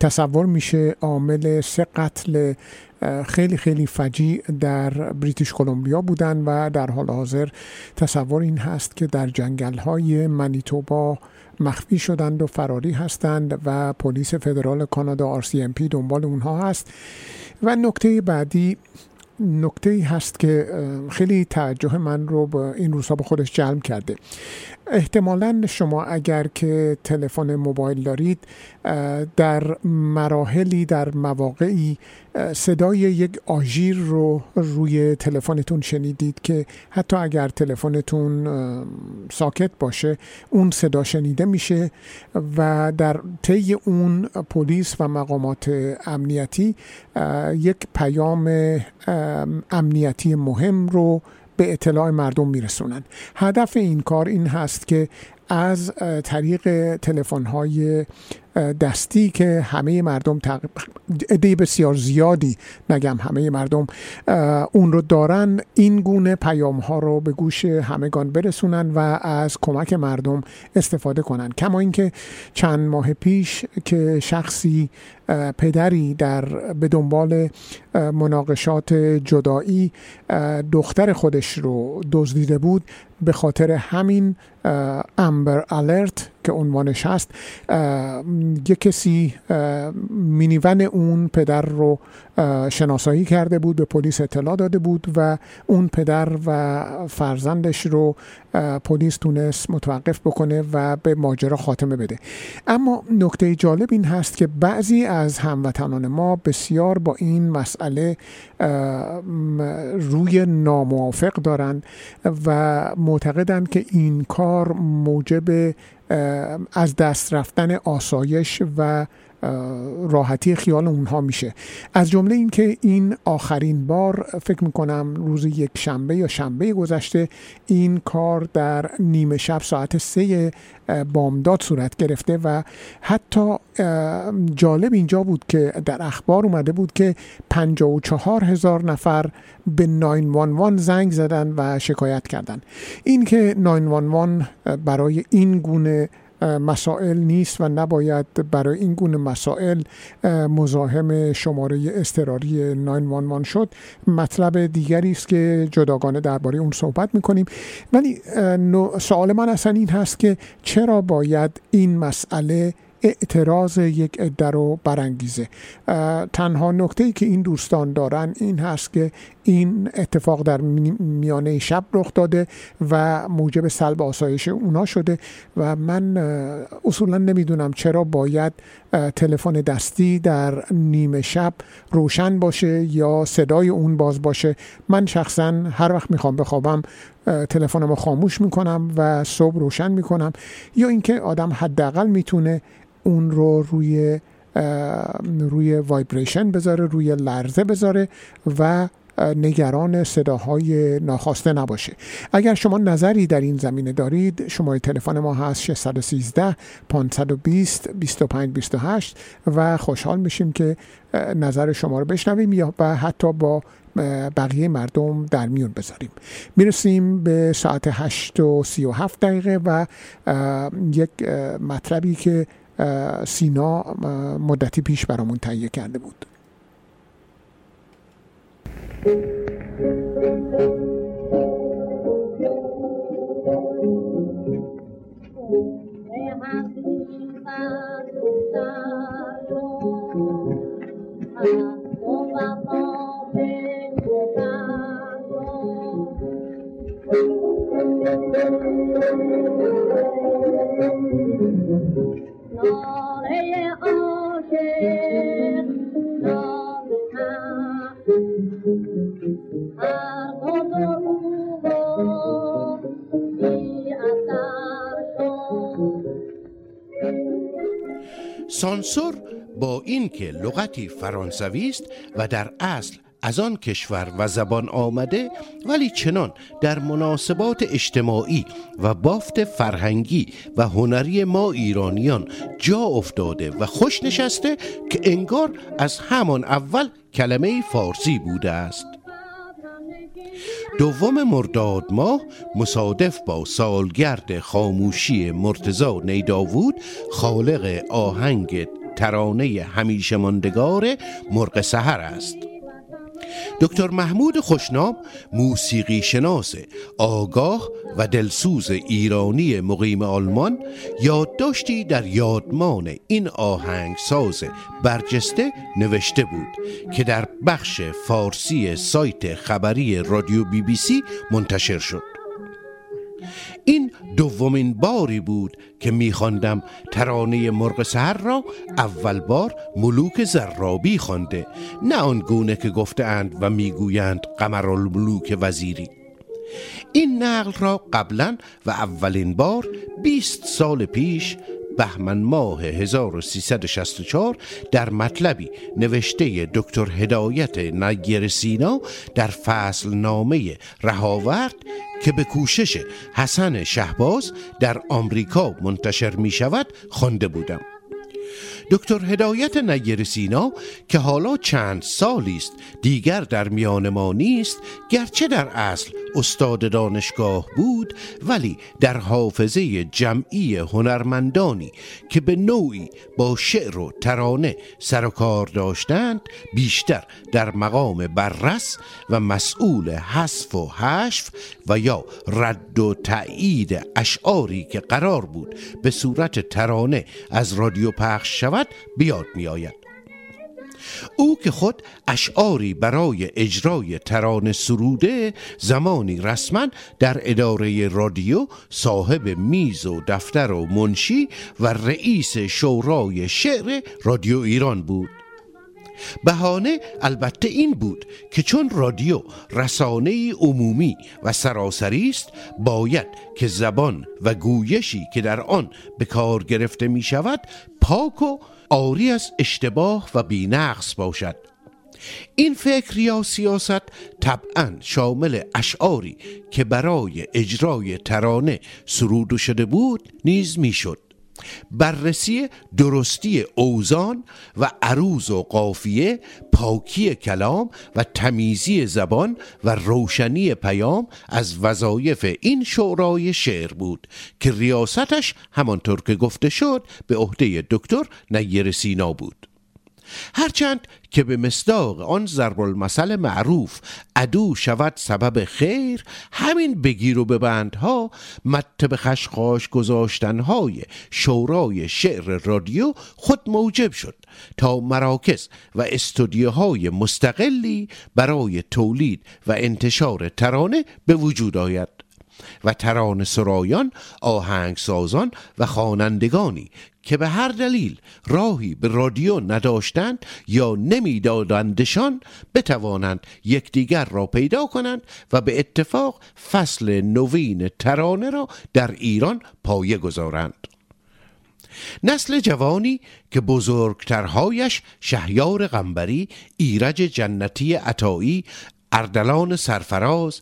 تصور میشه عامل سه قتل خیلی خیلی فجیع در بریتیش کلمبیا بودن و در حال حاضر تصور این هست که در جنگل های منیتوبا مخفی شدند و فراری هستند و پلیس فدرال کانادا RCMP دنبال اونها هست. و نکته بعدی نکته ای هست که خیلی توجه من رو به این روزها به خودش جلب کرده. احتمالا شما اگر که تلفن موبایل دارید در مراحلی در مواقعی صدای یک آژیر رو روی تلفنتون شنیدید که حتی اگر تلفنتون ساکت باشه اون صدا شنیده میشه و در طی اون پلیس و مقامات امنیتی یک پیام امنیتی مهم رو به اطلاع مردم میرسونن هدف این کار این هست که از طریق تلفن های دستی که همه مردم عده بسیار زیادی نگم همه مردم اون رو دارن این گونه پیام ها رو به گوش همگان برسونن و از کمک مردم استفاده کنن. کما اینکه چند ماه پیش که شخصی پدری در به دنبال مناقشات جدایی دختر خودش رو دزدیده بود به خاطر همین امبر الرت که عنوانش هست یک کسی مینیون اون پدر رو شناسایی کرده بود به پلیس اطلاع داده بود و اون پدر و فرزندش رو پلیس تونست متوقف بکنه و به ماجرا خاتمه بده. اما نکته جالب این هست که بعضی از هموطنان ما بسیار با این مسئله روی ناموافق دارند و معتقدند که این کار موجب از دست رفتن آسایش و راحتی خیال اونها میشه. از جمله اینکه این آخرین بار فکر می‌کنم روز یک شنبه یا شنبه گذشته این کار در نیمه شب ساعت سه بامداد صورت گرفته و حتی جالب اینجا بود که در اخبار اومده بود که 54 هزار نفر به 911 زنگ زدن و شکایت کردن. این که 911 برای این گونه مسائل نیست و نباید برای این گونه مسائل مزاحم شماره اضطراری 911 شد. مطلب دیگری است که جداگانه درباره اون صحبت می‌کنیم. ولی سوال من اصلا این هست که چرا باید این مسئله اعتراض یک عده رو برانگیزه. تنها نکته ای که این دوستان دارن این هست که این اتفاق در می- میانه شب رخ داده و موجب سلب آسایش اونا شده و من اصولا نمی‌دونم چرا باید تلفن دستی در نیمه شب روشن باشه یا صدای اون باز باشه. من شخصا هر وقت می‌خوام بخوابم اه، تلفنم رو خاموش می‌کنم و صبح روشن می‌کنم. یا اینکه آدم حداقل می‌تونه اون رو روی روی وایبریشن بذاره روی لرزه بذاره و نگران صداهای ناخواسته نباشه. اگر شما نظری در این زمینه دارید شماره تلفن ما هست 613 520 25 28 و خوشحال میشیم که نظر شما رو بشنویم یا و حتی با بقیه مردم در میون بذاریم. می‌رسیم به ساعت 8 و 37 دقیقه و یک مطلبی که سینا مدتی پیش برامون تهیه کرده بود. سانسور با اینکه لغتی فرانسوی است و در اصل از آن کشور و زبان آمده ولی چنان در مناسبات اجتماعی و بافت فرهنگی و هنری ما ایرانیان جا افتاده و خوش نشسته که انگار از همان اول کلمه فارسی بوده است. دوم مرداد ماه مصادف با سالگرد خاموشی مرتزا نیداوود خالق آهنگ ترانه همیشه ماندگار مرغ سحر است. دکتر محمود خوشنام موسیقی شناس آگاه و دلسوز ایرانی مقیم آلمان یادداشتی در یادمان این آهنگساز برجسته نوشته بود که در بخش فارسی سایت خبری رادیو بی بی سی منتشر شد. این دومین باری بود که میخواندم ترانه مرغ سهر را اول بار ملوک زرابی خوانده نه آن گونه که گفتند و می‌گویند قمرالملوک وزیری. این نقل را قبلا و اولین بار 20 سال پیش بهمن ماه 1364 در مطلبی نوشته دکتر هدایت نیر سینا در فصل نامه رهاورد که به کوشش حسن شهباز در آمریکا منتشر می شود خوانده بودم. دکتر هدایت نیر سینا که حالا چند سالی است دیگر در میان ما نیست گرچه در اصل استاد دانشگاه بود ولی در حافظه جمعی هنرمندانی که به نوعی با شعر و ترانه سر و کار داشتند بیشتر در مقام بررس و مسئول حذف و حشف و یا رد و تایید اشعاری که قرار بود به صورت ترانه از رادیو پخش شود. بیاد می آید. او که خود اشعاری برای اجرای ترانه سروده زمانی رسما در اداره رادیو صاحب میز و دفتر و منشی و رئیس شورای شعر رادیو ایران بود بهانه البته این بود که چون رادیو رسانه عمومی و سراسری است باید که زبان و گویشی که در آن به کار گرفته می شود پاک و آری از اشتباه و بینقص باشد. این فکر یا سیاست طبعا شامل اشعاری که برای اجرای ترانه سرود شده بود نیز می‌شد. بررسی درستی اوزان و عروض و قافیه پاکی کلام و تمیزی زبان و روشنی پیام از وظایف این شورای شعر بود که ریاستش همانطور که گفته شد به عهده دکتر نیر سینا بود. هرچند که به مصداق آن ضرب المثل معروف عدو شود سبب خیر همین بگیر و ببندها مت به خشخاش گذاشتنهای شورای شعر رادیو خود موجب شد تا مراکز و استودیوهای مستقلی برای تولید و انتشار ترانه به وجود آید و ترانه سرایان آهنگسازان و خوانندگانی که به هر دلیل راهی به رادیو نداشتند یا نمیدادندشان بتوانند یکدیگر را پیدا کنند و به اتفاق فصل نوین ترانه را در ایران پایه گذارند. نسل جوانی که بزرگترهایش شهیار غنبری ایرج جنتی عطایی اردلان سرفراز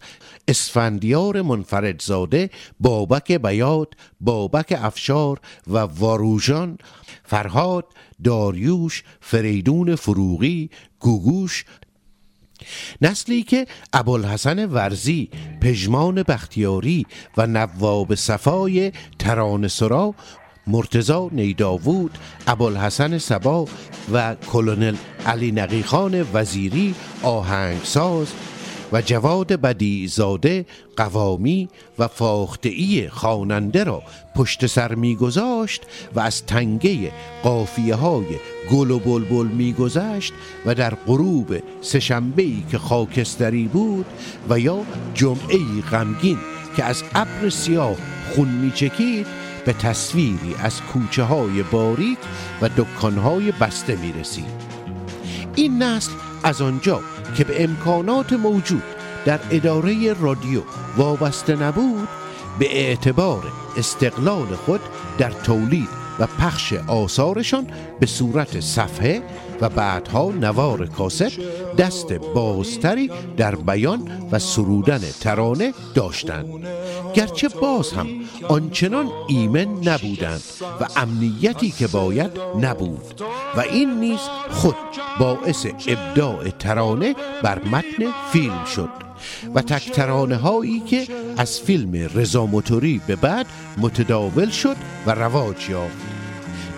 اسفندیار منفردزاده بابک بیاد بابک افشار و واروژان فرهاد داریوش فریدون فروغی گوگوش. نسلی که ابوالحسن ورزی پژمان بختیاری و نواب صفای ترانه سرا مرتزا نیداوود ابوالحسن سبا و کلونل علی نقیخان وزیری آهنگساز و جواد بدی زاده قوامی و فاختعی خواننده را پشت سر میگذاشت و از تنگه قافیه های گل و بلبل میگذشت و در غروب سهشنبه که خاکستری بود و یا جمعه غمگین که از ابر سیاه خون میچکید به تصویری از کوچه های باریک و دکانهای بسته می رسید. این نسل از آنجا که به امکانات موجود در اداره رادیو وابسته نبود به اعتبار استقلال خود در تولید و پخش آثارشان به صورت صفحه و بعدها نوار کاست دست بازتری در بیان و سرودن ترانه داشتند. گرچه باز هم آنچنان ایمن نبودند و امنیتی که باید نبود و این نیز خود باعث ابداع ترانه بر متن فیلم شد و تک ترانه هایی که از فیلم رضا موتوری به بعد متداول شد و رواج یافت.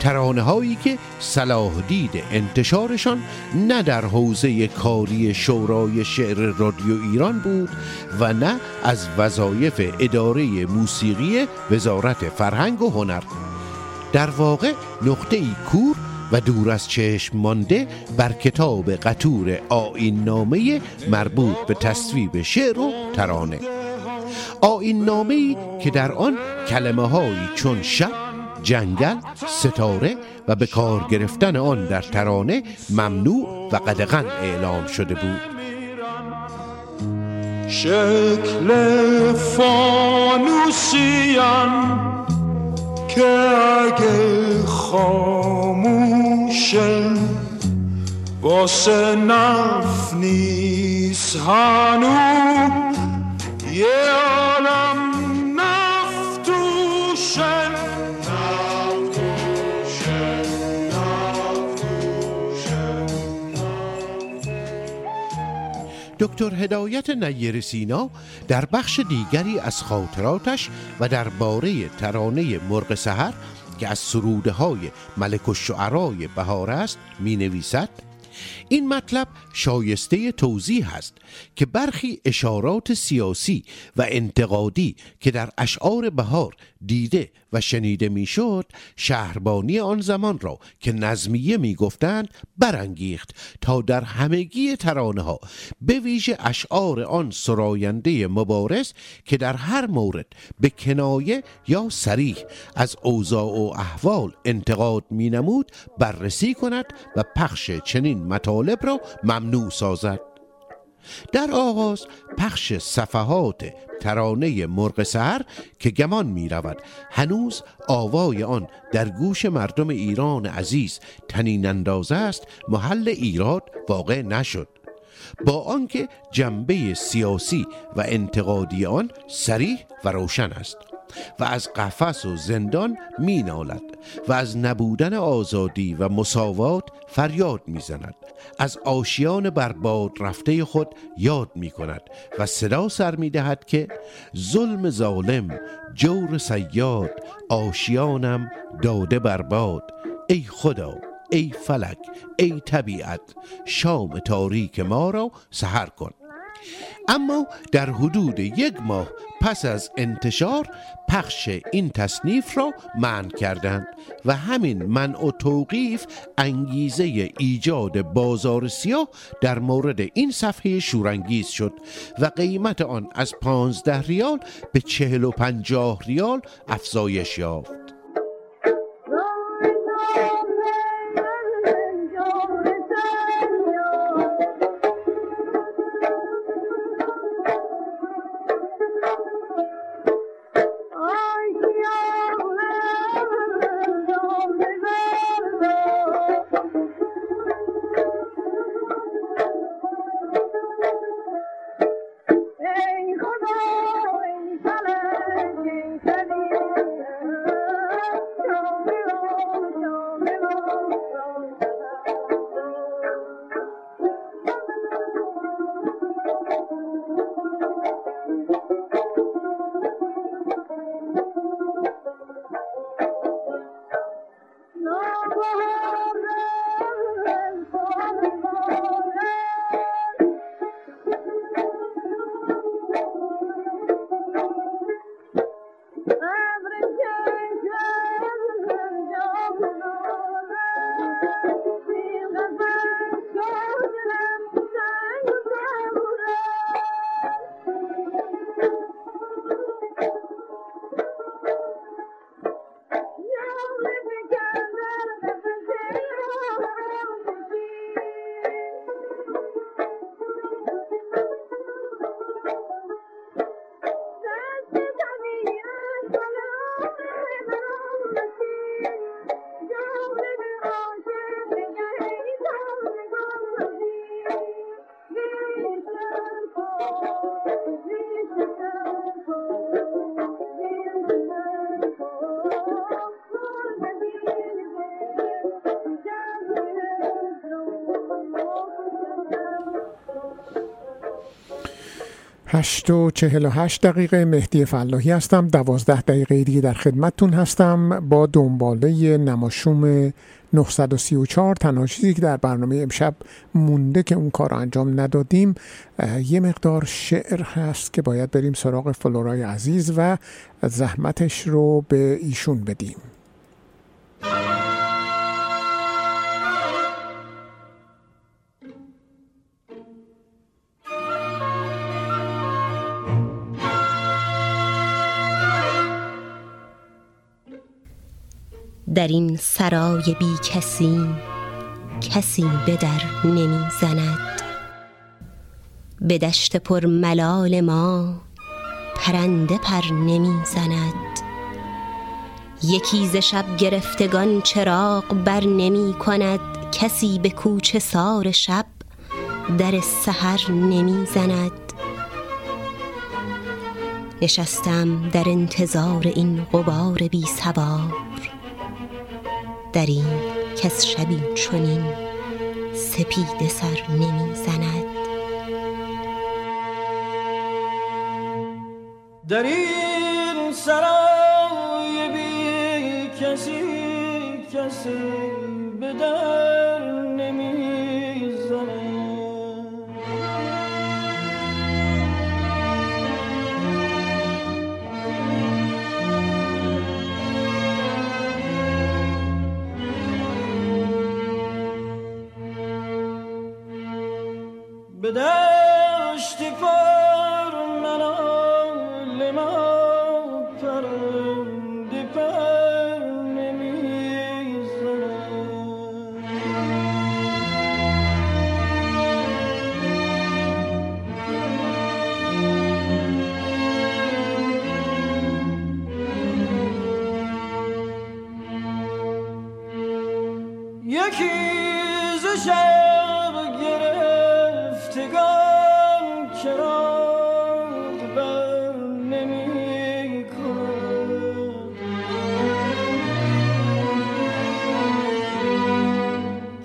ترانه هایی که صلاح دید انتشارشان نه در حوزه کاری شورای شعر رادیو ایران بود و نه از وظایف اداره موسیقی وزارت فرهنگ و هنر. در واقع نقطه ای کور و دور از چشم مانده بر کتاب قطور آین نامه مربوط به تصویب شعر و ترانه. آین نامه که در آن کلمه هایی چون شب جنگل ستاره و به کار گرفتن آن در ترانه ممنوع و قدغن اعلام شده بود. شکل فانوسیان که اگه خاموشه واسه نف نیست هنو یه عالم دکتر هدایت نیر سینا در بخش دیگری از خاطراتش و درباره ترانه مرغ سحر که از سروده های ملک الشعرای بهار است می نویسد این مطلب شایسته توضیح است که برخی اشارات سیاسی و انتقادی که در اشعار بهار دیده و شنیده می‌شد شهربانی آن زمان را که نظمیه می‌گفتند برانگیخت تا در همگی ترانه ها به ویژه اشعار آن سراینده مبارز که در هر مورد به کنایه یا سریح از اوضاع و احوال انتقاد می نمود بررسی کند و پخش چنین مطالب را ممنوع سازد. در آغاز پخش صفحات ترانه مرغ سهر که گمان می رود. هنوز آوای آن در گوش مردم ایران عزیز تنین اندازه است محل ایراد واقع نشد. با آنکه جنبه سیاسی و انتقادی آن سریح و روشن است. و از قفس و زندان می نالد و از نبودن آزادی و مساوات فریاد می زند از آشیان برباد رفته خود یاد می کند و صدا سر می دهد که ظلم ظالم جور سیاد آشیانم داده برباد. ای خدا ای فلک ای طبیعت شام تاریک ما را سهر کن. اما در حدود یک ماه پس از انتشار پخش این تصنیف را منع کردند و همین منع و توقیف انگیزه ایجاد بازار سیاه در مورد این صفحه شورانگیز شد و قیمت آن از پانزده ریال به چهل و پنجاه ریال افزایش یافت. هشت و چهل و هشت دقیقه. مهدی فلاحی هستم. دوازده دقیقه دیگه در خدمتتون هستم. با دنباله نماشوم 934 تنها چیزی که در برنامه امشب مونده که اون کار انجام ندادیم یه مقدار شعر هست که باید بریم سراغ فلورای عزیز و زحمتش رو به ایشون بدیم. در این سرای بی کسی کسی به در نمی زند به دشت پر ملال ما پرنده پر نمی زند یکی ز شب گرفتگان چراغ بر نمی کند کسی به کوچه سار شب در سحر نمی زند نشستم در انتظار این غبار بی سوار در این کس شبی چنین سپید سر نمی زند در این سرای بی کسی کسی به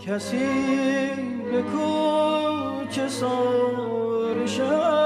کسی به کوچه سار شب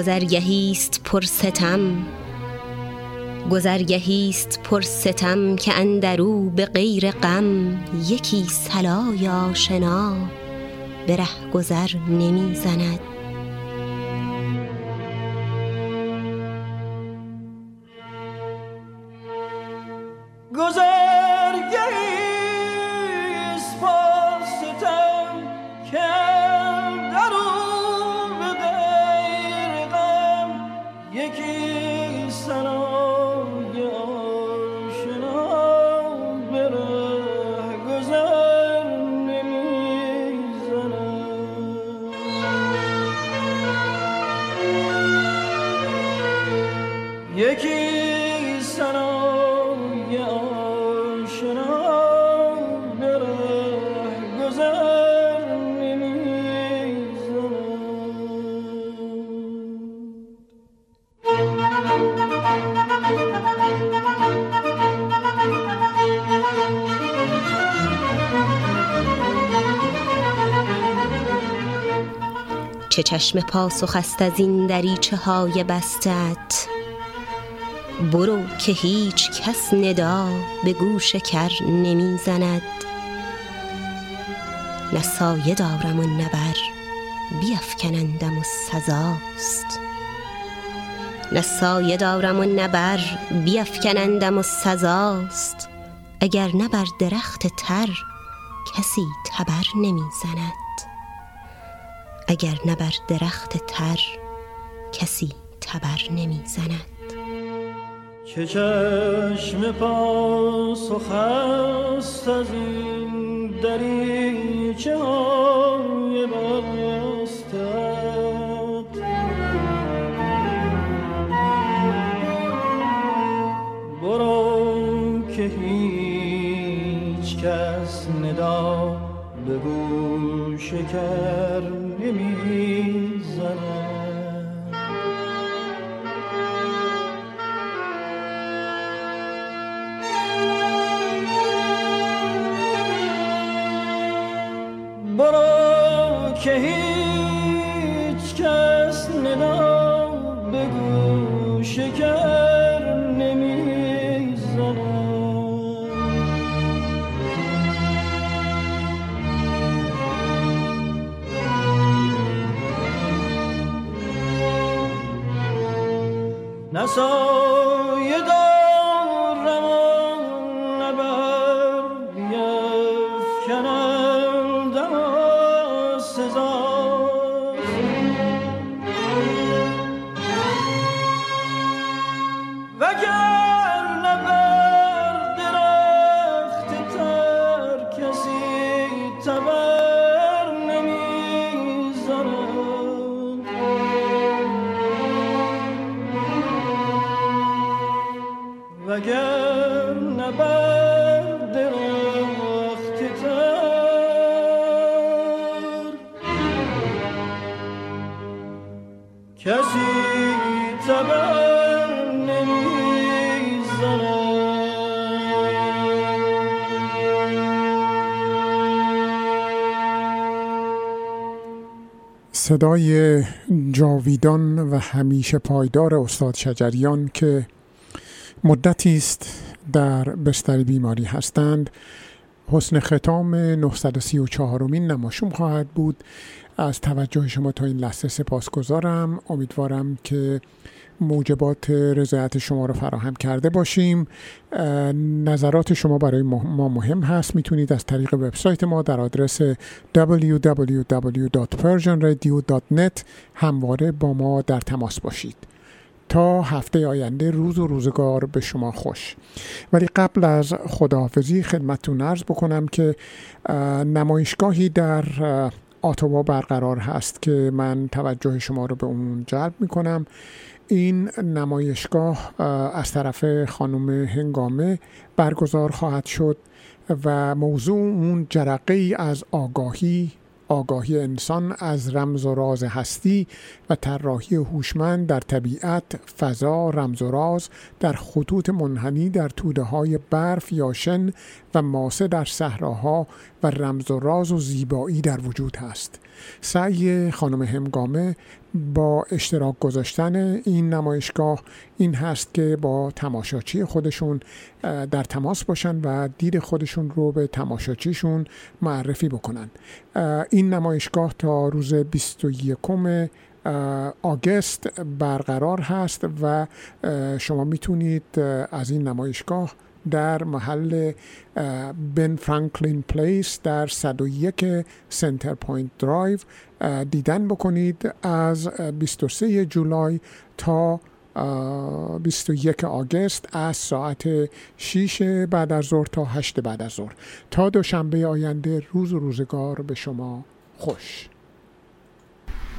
گذرگهیست پر ستم گذرگهیست پر ستم که اندرو به غیر غم. یکی صلای آشنا به ره گذر نمی چشم پاسخ است از این دریچه های بستت. برو که هیچ کس ندا به گوش کر نمی زند نه سایه دارم و نه بر بیفکنندم و سزاست. نه سایه دارم و نه بر بیفکنندم و سزاست. اگر نه بر درخت تر کسی تبر نمی زند اگر نه درخت تر کسی تبر نمی زند که چشم پاسخ است از این دریچه های بستت برو که هیچ کس ندا به گوش کر نمی نه صدای جاویدان و همیشه پایدار استاد شجریان که مدتی است در بستر بیماری هستند حسن ختام 934 مین نماشوم خواهد بود. از توجه شما تا این لحظه سپاسگزارم. امیدوارم که موجبات رضایت شما رو فراهم کرده باشیم. نظرات شما برای ما مهم هست. می‌تونید از طریق وبسایت ما در آدرس www.persianradio.net همواره با ما در تماس باشید. تا هفته آینده روز و روزگار به شما خوش. ولی قبل از خداحافظی خدمتتون عرض بکنم که نمایشگاهی در آتوا برقرار هست که من توجه شما رو به اون جلب می‌کنم. این نمایشگاه از طرف خانم هنگامه برگزار خواهد شد و موضوع اون جرقه ای از آگاهی آگاهی انسان از رمز و راز هستی و طراحی هوشمند در طبیعت، فضا، رمز و راز در خطوط منحنی در توده های برف یا شن و ماسه در صحراها و رمز و راز و زیبایی در وجود هست. سعی خانم همگامه با اشتراک گذاشتن این نمایشگاه این هست که با تماشاچی خودشون در تماس باشن و دید خودشون رو به تماشاچیشون معرفی بکنن. این نمایشگاه تا روز 21 August برقرار هست و شما می‌تونید از این نمایشگاه در محل Ben Franklin Place در 101 Centrepointe Drive. دیدن بکنید از 23 جولای تا 21 August از ساعت 6 بعد از ظهر تا 8 بعد از ظهر. تا دوشنبه آینده روز و روزگار به شما خوش.